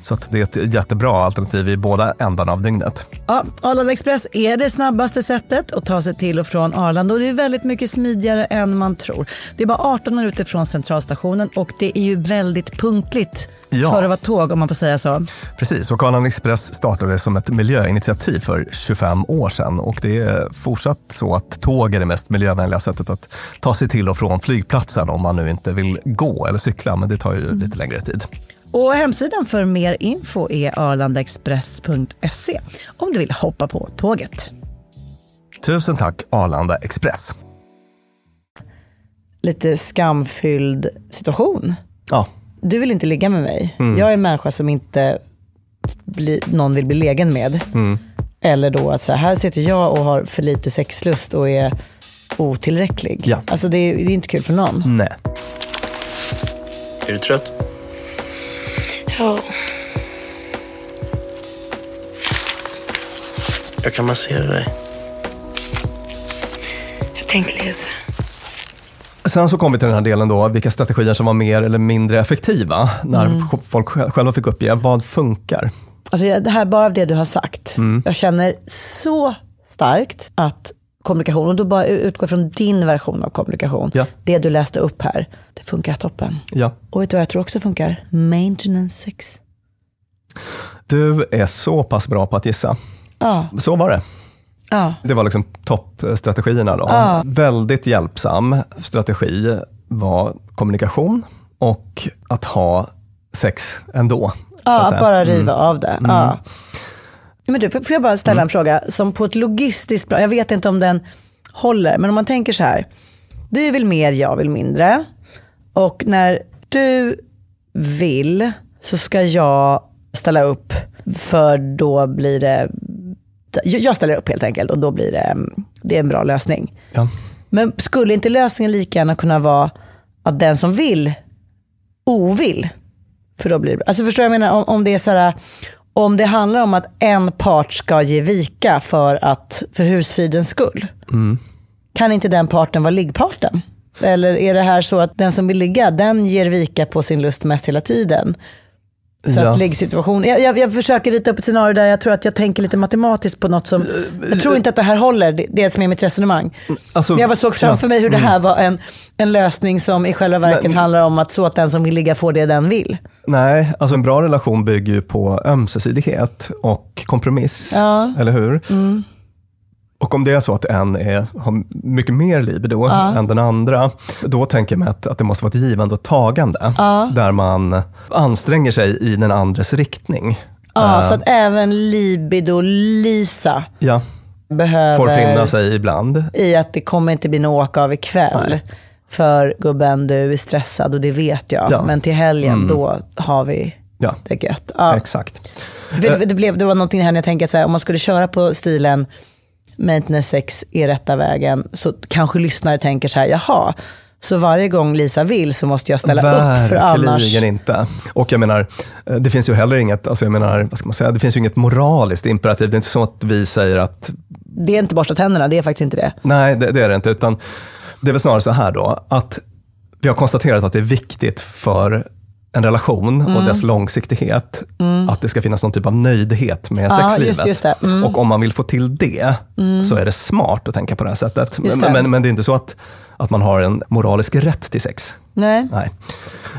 Så det är ett jättebra alternativ i båda ändarna av dygnet. Ja, Arlanda Express är det snabbaste sättet att ta sig till och från Arlanda och det är väldigt mycket smidigare än man tror. Det är bara 18 minuter från centralstationen och det är ju väldigt punktligt Ja. för att vara tåg om man får säga så. Precis, och Arlanda Express startade som ett miljöinitiativ för 25 år sedan och det är fortsatt så att tåg är det mest miljövänliga sättet att ta sig till och från flygplatsen om man nu inte vill gå eller cykla, men det tar ju lite längre tid. Och hemsidan för mer info är arlandaexpress.se om du vill hoppa på tåget. Tusen tack Arlanda Express. Lite skamfylld situation. Ja, Du vill inte ligga med mig. Mm. Jag är en människa som inte bli, någon vill bli legen med. Mm. Eller då att så här, här sitter jag och har för lite sexlust och är otillräcklig. Ja. Alltså det är, det är inte kul för någon. nej. Är du trött? Ja, Jag kan massera dig. jag tänkte läsa. Sen så kom vi till den här delen då, vilka strategier som var mer eller mindre effektiva när Mm. folk sj- själva fick uppge vad funkar. Alltså det här, bara av det du har sagt. Mm. Jag känner så starkt att kommunikation, och då bara utgår från din version av kommunikation. Ja. Det du läste upp här, det funkar toppen. Ja. Och vet du vad jag tror också funkar? Maintenance sex. Du är så pass bra på att gissa. Ja, Så var det. ja. Det var liksom toppstrategierna då. Ja. Väldigt hjälpsam strategi var kommunikation och att ha sex ändå. Ja, att bara riva Mm. av det. Ja. Men du, får jag bara ställa en fråga som på ett logistiskt bra, jag vet inte om den håller, men om man tänker så här. Du vill mer, jag vill mindre. Och när du vill så ska jag ställa upp för då blir det, jag ställer upp helt enkelt och då blir det, det är en bra lösning. Ja. Men skulle inte lösningen lika gärna kunna vara att den som vill, ovill? För då blir det, alltså förstår jag jag menar? Om, om det är så här, om det handlar om att en part ska ge vika för, att, för husfridens skull. Mm. Kan inte den parten vara liggparten? Eller är det här så att den som vill ligga, den ger vika på sin lust mest hela tiden? Så Ja. att liggsituation, jag, jag, jag försöker rita upp ett scenario där jag tror att jag tänker lite matematiskt på något som, jag tror inte att det här håller, det, det som är mitt resonemang. Alltså, Men jag bara såg framför ja. mig hur det Mm. här var en, en lösning som i själva verket Men- handlar om att så att den som vill ligga får det den vill. Nej, alltså en bra relation bygger ju på ömsesidighet och kompromiss. Ja. Eller hur? Mm. Och om det är så att en är, har mycket mer libido Ja. än den andra, då tänker jag mig att, att det måste vara ett givande och tagande. Ja. Där man anstränger sig i den andres riktning. Ja, Eh, så att även libido-Lisa ja, behöver får finna sig ibland. i att det kommer inte bli något åka av ikväll. Nej. för gubben, du är stressad och det vet jag. Ja. Men till helgen, Mm. då har vi Ja, det gött. Ja. exakt. Det, det, blev, det var någonting här när jag tänker att om man skulle köra på stilen maintenance sex är rätta vägen, så kanske lyssnare tänker så här, jaha, så varje gång Lisa vill så måste jag ställa upp för annars... Verkligen inte. Och jag menar, eh, det finns ju heller inget, alltså jag menar, vad ska man säga, det finns ju inget moraliskt imperativ. Det är inte så att vi säger att Det är inte borsta tänderna, det är faktiskt inte det. Nej, det, det är det inte. Utan det är väl snarare så här då, att vi har konstaterat att det är viktigt för en relation och Mm. dess långsiktighet, Mm. att det ska finnas någon typ av nöjdhet med Ja, sexlivet. just- just det. Mm. Och om man vill få till det, Mm. så är det smart att tänka på det här sättet. Just Men, det. men, men det är inte så att, att man har en moralisk rätt till sex. Nej. Nej.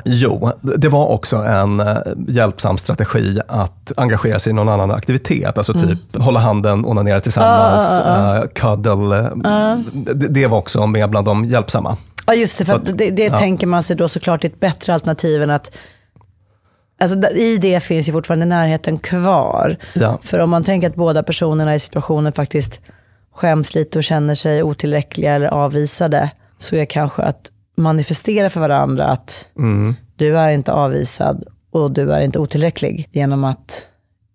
Jo, det var också en eh, hjälpsam strategi att engagera sig i någon annan aktivitet. Alltså Mm. typ hålla handen, onanera tillsammans, Ah, ah, ah. eh, cuddle. Ah. Det, det var också med bland de hjälpsamma. Ja just det, för att det, det ja. tänker man sig då såklart är ett bättre alternativ än att Alltså, I det finns ju fortfarande närheten kvar. Ja. För om man tänker att båda personerna i situationen faktiskt skäms lite och känner sig otillräckliga eller avvisade, så är kanske att manifestera för varandra att Mm. du är inte avvisad och du är inte otillräcklig genom att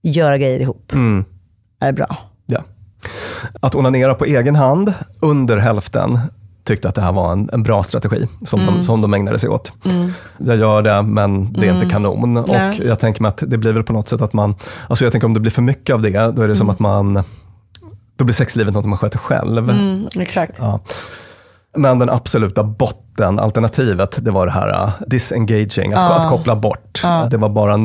göra grejer ihop. Mm. Är bra. Ja. Att onanera på egen hand, under hälften tyckte att det här var en, en bra strategi som, Mm. de, som de ägnade sig åt. Mm. Jag gör det, men det är Mm. inte kanon. Nej. Och jag tänker mig att det blir väl på något sätt att man, alltså jag tänker om det blir för mycket av det, då är det som Mm. att man, då blir sexlivet något man sköter själv. Mm, exakt. Ja. Men den absoluta botten, alternativet, det var det här uh, disengaging, att, Ja. att koppla bort. Ja. Det var bara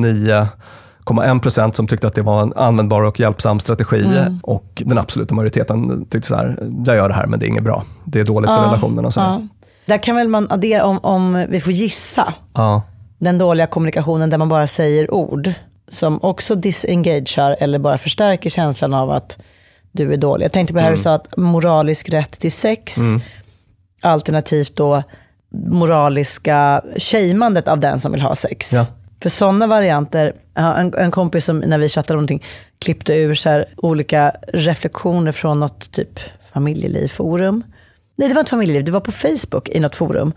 9,1 procent som tyckte att det var en användbar och hjälpsam strategi. Mm. Och den absoluta majoriteten tyckte så här, jag gör det här men det är inget bra. Det är dåligt för Ja, relationen och så. ja. Där kan väl man addera, om, om vi får gissa, Ja. den dåliga kommunikationen där man bara säger ord, som också disengagear eller bara förstärker känslan av att du är dålig. Jag tänkte på det här Mm. du sa, att moralisk rätt till sex, Mm. alternativt då moraliska shamandet av den som vill ha sex. Ja. För sådana varianter, en, en kompis som när vi chattade om någonting klippte ur så här olika reflektioner från något typ familjelivforum. Nej, det var inte familjeliv, det var på Facebook i något forum.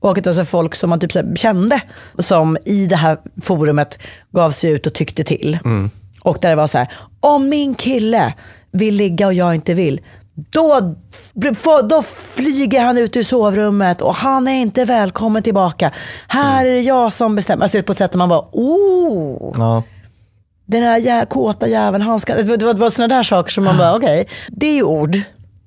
Och det var så folk som man typ så kände, som i det här forumet gav sig ut och tyckte till. Mm. Och där det var så här, om min kille vill ligga och jag inte vill, då, då flyger han ut ur sovrummet och han är inte välkommen tillbaka. Här är det jag som bestämmer. Alltså på ett sätt där man bara, oh, Ja. den här jä kåta jäveln, han ska... Det var, var, sådana där saker som man bara, okej, det är ju ord.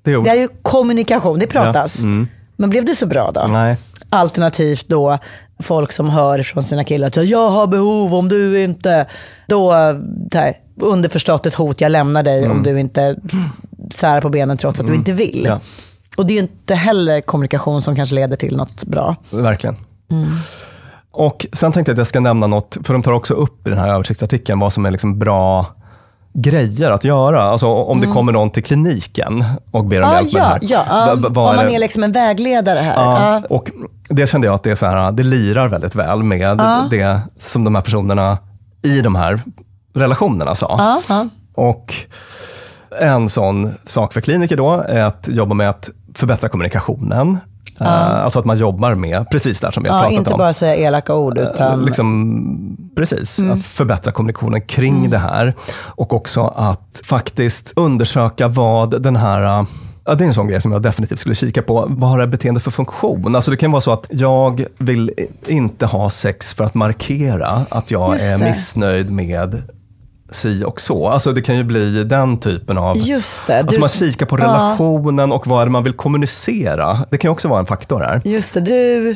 Det är ord. Det är ju kommunikation, det pratas. Ja. Mm. Men blev det så bra då? Nej. Alternativt då folk som hör från sina killar att jag har behov om du inte, då här, underförstått ett hot, jag lämnar dig om Mm. du inte särar på benen trots att du inte vill. Ja. Och det är ju inte heller kommunikation som kanske leder till något bra. Verkligen. Mm. Och sen tänkte jag att jag ska nämna något, för de tar också upp i den här översiktsartikeln vad som är liksom bra grejer att göra. Alltså om det Mm. kommer någon till kliniken och ber om Ah, hjälp med det här. ja, vad om man är liksom en vägledare här. Ja, Ja. och det kände jag att det, är så här, det lirar väldigt väl med det som de här personerna i de här relationerna sa. Ja, ja. Och en sån sak för kliniker då är att jobba med att förbättra kommunikationen. Ja. Eh, Alltså att man jobbar med precis det som vi har pratat inte om. bara säga elaka ord utan... Liksom, precis, Mm. att förbättra kommunikationen kring Mm. det här. Och också att faktiskt undersöka vad den här äh, Ja, det är en sån grej som jag definitivt skulle kika på. Vad har det här beteendet för funktion? Alltså det kan vara så att jag vill inte ha sex för att markera att jag är missnöjd med si och så. Alltså det kan ju bli den typen av... Just det. Alltså man kikar på Ja. relationen och vad är det man vill kommunicera. Det kan ju också vara en faktor här. Just det, du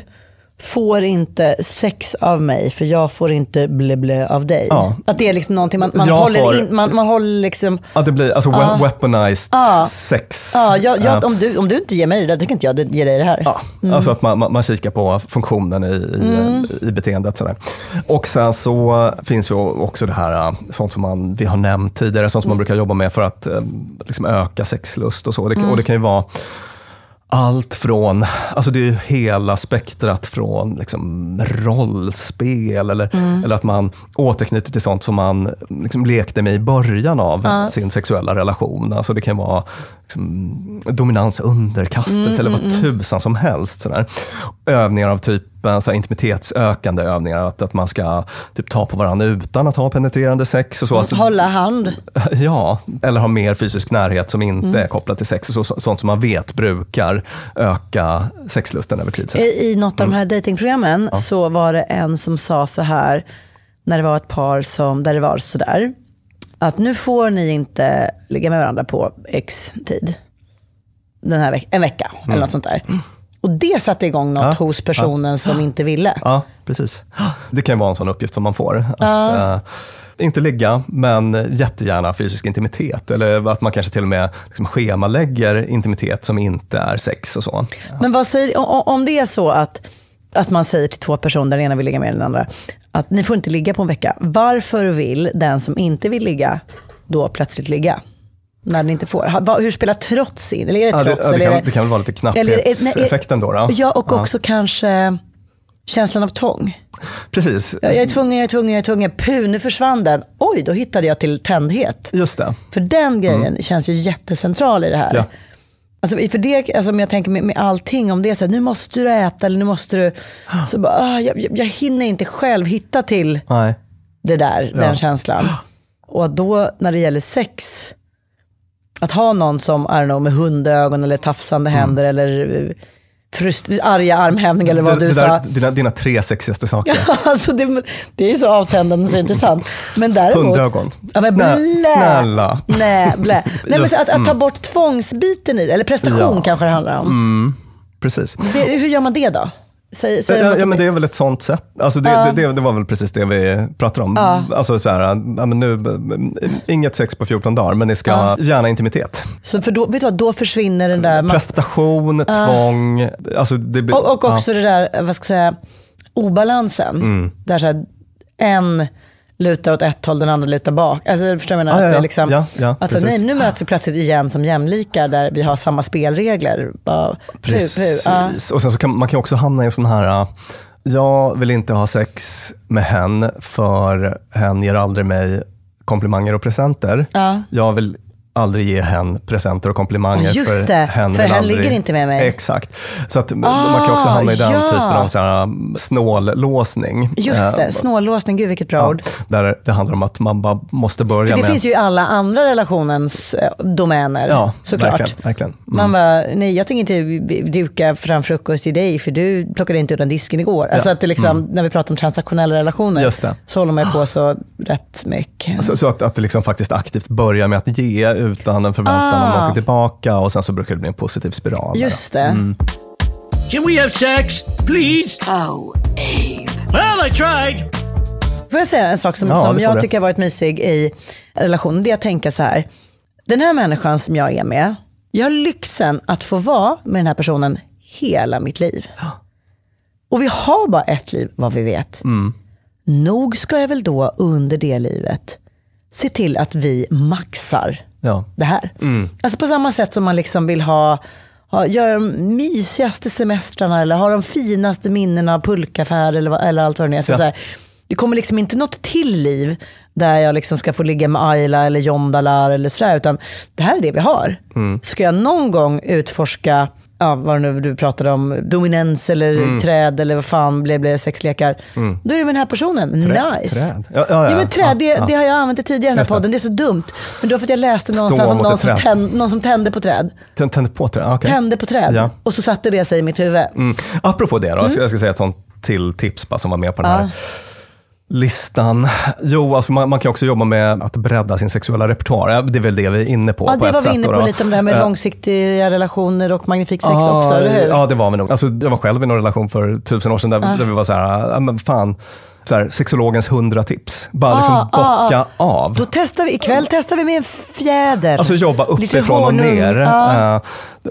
får inte sex av mig för jag får inte blä blä av dig. Ja. Att det är liksom någonting man, man Jag håller får- in, man, man håller liksom... Ja, det blir alltså Ja. weaponized Ja. sex. Ja, jag, jag, Eh, om, du, om du inte ger mig det där, kan inte jag ge dig det här. Ja, Mm. alltså att man, man, man kikar på funktionen i, i, Mm. i beteendet. Sådär. Och sen så finns ju också det här, äh, sånt som man, vi har nämnt tidigare, sånt som man brukar jobba med för att eh, liksom öka sexlust och så. Det, Mm. Och det kan ju vara allt från, alltså det är hela spektrat från liksom rollspel eller, Mm. eller att man återknyter till sånt som man liksom lekte med i början av Ja. sin sexuella relation. Alltså det kan vara liksom, dominans, underkastelse Mm, eller vad mm, mm. tusan som helst. Sådär. Övningar av typen så här, intimitetsökande övningar, att, att man ska typ, ta på varandra utan att ha penetrerande sex. Och så. Alltså, Hålla hand. Ja, eller ha mer fysisk närhet som inte Mm. är kopplat till sex. Och så, så, sånt som man vet brukar öka sexlusten över tid. Så. I, I något av de här datingprogrammen Ja. så var det en som sa så här, när det var ett par som, där det var sådär, att nu får ni inte ligga med varandra på x tid. Den här veck- en vecka eller Mm. något sånt där. Och det satte igång något Ja, hos personen ja. som inte ville. Ja, precis. Det kan ju vara en sån uppgift som man får. Att, Ja. eh, inte ligga, men jättegärna fysisk intimitet. Eller att man kanske till och med liksom schemalägger intimitet som inte är sex och så. Men vad säger, om det är så att, att man säger till två personer, den ena vill ligga med den andra, att ni får inte ligga på en vecka. Varför vill den som inte vill ligga då plötsligt ligga? När den inte får. Hur spelar trots in? Eller är det det, trots? ja, det, är kan, det kan väl vara lite det- knapphetseffekten då. då. Ja, och också kanske känslan av tvång. Precis, Jag, är tvungen, jag är tvungen, jag är tvungen. Puh, nu försvann den. Oj, då hittade jag till tändhet. just det. För den grejen känns ju jättecentral i det här. Ja. Alltså, för det, alltså, om jag tänker med, med allting, om det är så här, nu måste du äta eller nu måste du, så bara, ah, jag, jag, hinner inte själv hitta till Nej. det där, Ja. den känslan. Och då när det gäller sex, att ha någon som, I don't know, med hundögon eller tafsande Mm. händer eller eh, frust- arga armhävningar eller vad det, du det sa. där, dina, dina tre sexigaste saker. alltså det, det är så avtändande så intressant. Men däremot, Hundögon. Ja, men Snä- blä. snälla. Nej, blä. Nej, men så att, att ta mm. bort tvångsbiten i eller prestation Ja. kanske det handlar om. Mm, precis. Det, hur gör man det då? Säg, säg Ja, ja, men det är väl ett sånt sätt. Alltså det, Ja. det, det, det var väl precis det vi pratade om. Ja. Alltså så här, ja, men nu, inget sex på 14 dagar, men ni ska Ja. gärna intimitet. Så för då, vet du vad, då försvinner den där... Prestation, Ja. tvång. Alltså det, blir- och, och också det där, vad ska jag säga, obalansen. Mm. Där så här, en lutar åt ett håll, den andra lutar bak. Alltså, förstår du vad jag menar? Ja, ja, Att det ja. liksom, Ja, ja, alltså, precis. nej, nu möts vi plötsligt igen som jämlikar där vi har samma spelregler. Bara, pu, pu, ja. Precis. Och sen så kan man kan också hamna i en sån här, äh, jag vill inte ha sex med hen för hen ger aldrig mig komplimanger och presenter. Ja. Jag vill aldrig ge hen presenter och komplimanger. Just för det, hen, för hen aldrig... ligger inte med mig. Exakt. Så att man kan också Ah, hamna i den ja. typen av så här, um, snållåsning. Just Eh, det, snållåsning, gud vilket bra ja, ord. Där det handlar om att man bara måste börja För det med... finns ju i alla andra relationens eh, domäner, ja, såklart. Verkligen, verkligen. Mm. Man bara, nej jag tänker inte duka fram frukost till dig för du plockade inte undan disken igår. Alltså Ja. att det liksom, Mm. när vi pratar om transaktionella relationer så håller man på så rätt mycket. Så, så att, att det liksom faktiskt aktivt börjar med att ge utan en förväntan om Ah. någonting tillbaka och sen så brukar det bli en positiv spiral. Just det. Mm. Can we have sex, please? Oh, Abe. Well, I tried. Får jag säga en sak som, Ja, som jag tycker har varit mysig i relationen? Det är att tänka så här, den här människan som jag är med, jag har lyxen att få vara med den här personen hela mitt liv. Och vi har bara ett liv, vad vi vet. Mm. Nog ska jag väl då under det livet se till att vi maxar Ja. det här. Mm. Alltså på samma sätt som man liksom vill ha, ha göra de mysigaste semestrarna eller ha de finaste minnena av pulkafärd eller, eller allt vad det är. Så Ja. så här, det kommer liksom inte något till liv där jag liksom ska få ligga med Ayla eller John Dalar eller sådär, utan det här är det vi har. Mm. Ska jag någon gång utforska, ja, vad nu du pratade om, dominans eller Mm. träd eller vad fan blev det, sexlekar. Mm. Då är det med den här personen. Trä- nice. träd. Ja, ja, ja. Ja, men träd, det, det har jag använt i tidigare i den här podden. Det är så dumt. Men det var för att jag läste någonstans om någon som, tänd, någon som tände på träd. Tänd- Tände på träd? Okej. Tände på träd. Och så satte det sig i mitt huvud. Mm. Apropå det då, jag ska- jag ska säga ett sånt till tips bara, som var med på den här listan. Jo, alltså man, man kan också jobba med att bredda sin sexuella repertoar. Det är väl det vi är inne på. Ja, på det var vi inne på då. lite om det här med Eh, långsiktiga relationer och magnifik sex Ja, också, eller hur? Ja, det var vi nog. Alltså, jag var själv i någon relation för tusen år sedan där, Ja. där vi var så här, men fan, så här, sexologens hundra tips. Bara Ah, liksom ah, bocka ah. av. Då testar vi, ikväll testar vi med en fjäder. Alltså jobba uppifrån och ner. Ja. Eh,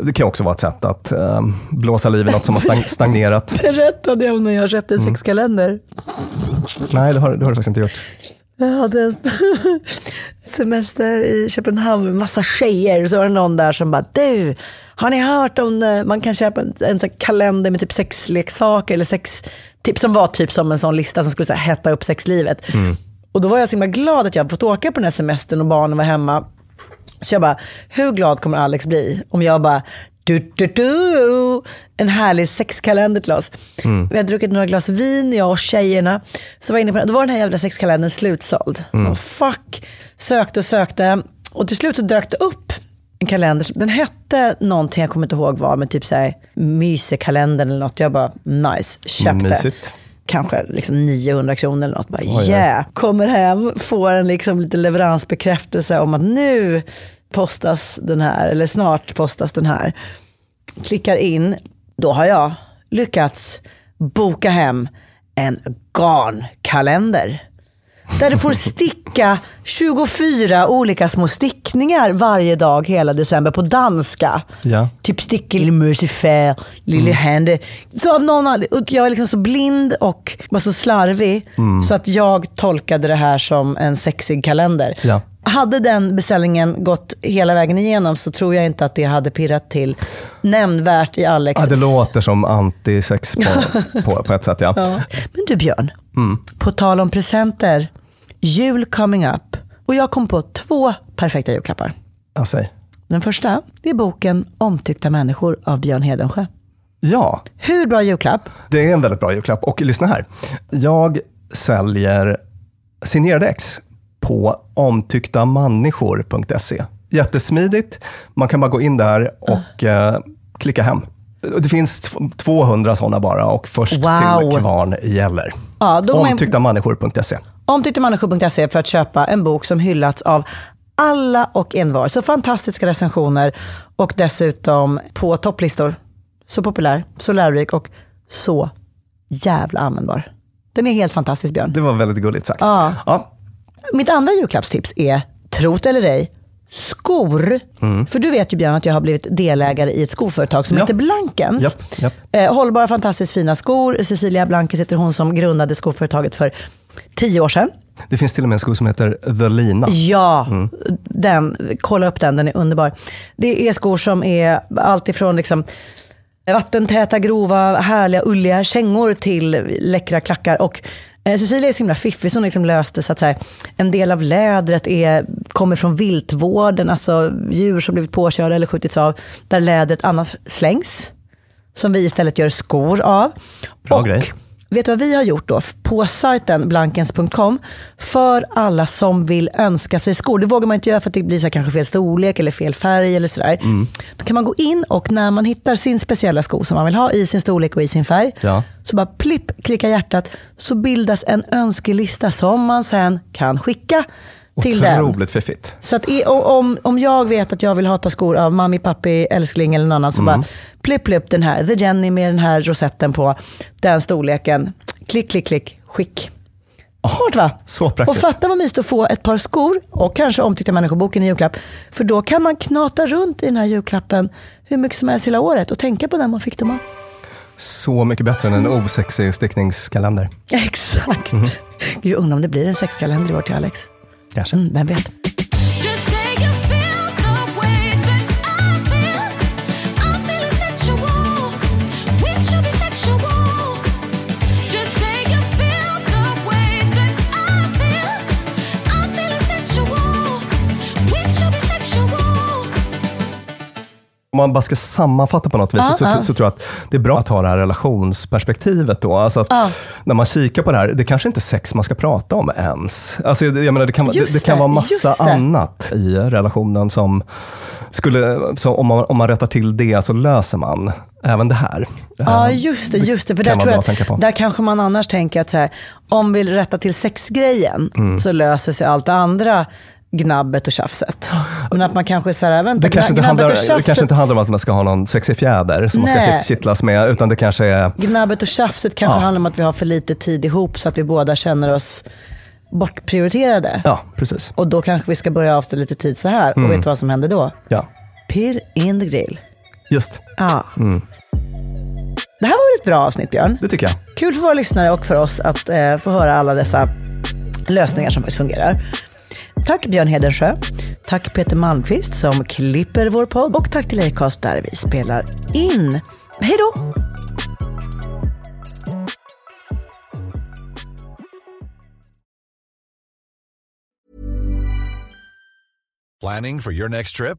Det kan också vara ett sätt att eh, blåsa liv i något som har stagnerat. Berättade jag om när jag köpte en Mm. sexkalender. Nej, det har, det har du faktiskt inte gjort. Jag hade en semester i Köpenhamn med massa tjejer. Så var det någon där som bara, du, har ni hört om eh, man kan köpa en, en kalender med typ sexleksaker eller sextips som var typ som en sån lista som skulle så här, hetta upp sexlivet. Mm. Och då var jag så himla glad att jag hade fått åka på den här semestern och barnen var hemma. Så jag bara, hur glad kommer Alex bli om jag bara, du, du, du, en härlig sexkalender till oss. Mm. Vi hade druckit några glas vin, jag och tjejerna. Så var inne på. Då var den här jävla sexkalendern slutsåld. Mm. Och fuck, sökte och sökte. Och till slut så dök det upp en kalender. Den hette någonting, jag kommer inte ihåg vad, men typ såhär mysekalendern eller något. Jag bara, nice, köpte. Mysigt. Kanske liksom 900 kronor eller något. Bara, Oj, yeah. Kommer hem, får en liksom lite leveransbekräftelse om att nu postas den här, eller snart postas den här. Klickar in, då har jag lyckats boka hem en garnkalender. Där du får sticka 24 olika små stickningar varje dag hela december på danska. Ja. Typ sticker lille lille hände. Så av någon anledning, jag är liksom så blind och var så slarvig Mm. så att jag tolkade det här som en sexig kalender. Ja. Hade den beställningen gått hela vägen igenom så tror jag inte att det hade pirrat till nämnvärt i Alex. Ja, det låter som antisex på, på, på ett sätt. Ja. Ja. Men du Björn, Mm. på tal om presenter, jul coming up. Och jag kom på två perfekta julklappar. Säg. Den första, det är boken Omtyckta människor av Björn Hedensjö. ja, Hur bra julklapp? det är en väldigt bra julklapp. Och lyssna här. Jag säljer signerade ex på omtycktamänniskor.se. Jättesmidigt. Man kan bara gå in där och eh, klicka hem. Det finns t- 200 sådana bara och först Wow. till kvarn gäller. Ja, Omtycktamänniskor.se. Omtycktamänniskor.se för att köpa en bok som hyllats av alla och envar. Så fantastiska recensioner och dessutom på topplistor. Så populär, så lärorik och så jävla användbar. Den är helt fantastisk Björn. Det var väldigt gulligt sagt. Ja. Ja, Mitt andra julklappstips är, trot eller ej, skor. För du vet ju Björn att jag har blivit delägare i ett skoföretag som Ja. heter Blankens. Japp, japp. Eh, hållbara, fantastiskt fina skor. Cecilia Blankens heter hon som grundade skoföretaget för tio år sedan. Det finns till och med en sko som heter The Lina. Ja, den, kolla upp den, den är underbar. Det är skor som är allt ifrån liksom vattentäta, grova, härliga, ulliga kängor till läckra klackar. Och Cecilia är så himla fiffig, så hon liksom löste så att så här, en del av lädret är, kommer från viltvården, alltså djur som blivit påkörda eller skjutits av, där lädret annars slängs. Som vi istället gör skor av. Bra och, grej. Vet du vad vi har gjort då? På sajten blankens.com för alla som vill önska sig skor. Det vågar man inte göra för att det blir så kanske fel storlek eller fel färg eller sådär. Mm. Då kan man gå in och när man hittar sin speciella sko som man vill ha i sin storlek och i sin färg. Ja. Så bara plipp, klicka hjärtat så bildas en önskelista som man sen kan skicka till den. Otroligt fiffigt. Så att i- om, om jag vet att jag vill ha ett par skor av mammi, pappi, älskling eller någon annan så bara plipp, plipp den här, The Jenny med den här rosetten på, den storleken. Klick, klick, klick, skick. Smart va? Så Och praktiskt. fatta vad mysigt att få ett par skor och kanske omtyckta människoboken i julklapp. För då kan man knata runt i den här julklappen hur mycket som helst hela året och tänka på den man fick dem av. Så mycket bättre än en osexig stickningskalender. Exakt. Gud, jag undrar om det blir en sexkalender i år till Alex. Kanske. Mm, vem vet? Om man bara ska sammanfatta på något vis Ja, så, ja. så, tror jag att det är bra att ha det här relationsperspektivet då. Alltså Ja. När man kikar på det här, det kanske inte är sex man ska prata om ens. Alltså, jag menar, det, kan, det, det kan vara massa annat i relationen som skulle, så om, man, om man rättar till det så löser man även det här. Ja, Eh, just det. Just det. För där tror jag att att, där kanske man annars tänker att så här, om vi rättar till sexgrejen Mm. så löser sig allt det andra gnabbet och tjafset. Men att man kanske så här, vänta, Det kanske, inte handlar, och det kanske inte handlar om att man ska ha någon sexig fjäder som man ska Nej. kitt- kittlas med, utan det kanske är gnabbet och tjafset kanske Ja. handlar om att vi har för lite tid ihop så att vi båda känner oss bortprioriterade. Ja, precis. Och då kanske vi ska börja avstå lite tid så här. Mm. Och vet du vad som händer då? Ja, Pirr in the grill. just. Ja. Mm. Det här var väl ett bra avsnitt Björn? Det tycker jag. Kul för våra lyssnare och för oss att eh, få höra alla dessa lösningar som faktiskt fungerar. Tack Björn Hedensjö. Tack Peter Malmqvist som klipper vår podd. Och tack till Acast där vi spelar in. Hej då! Planning for your next trip?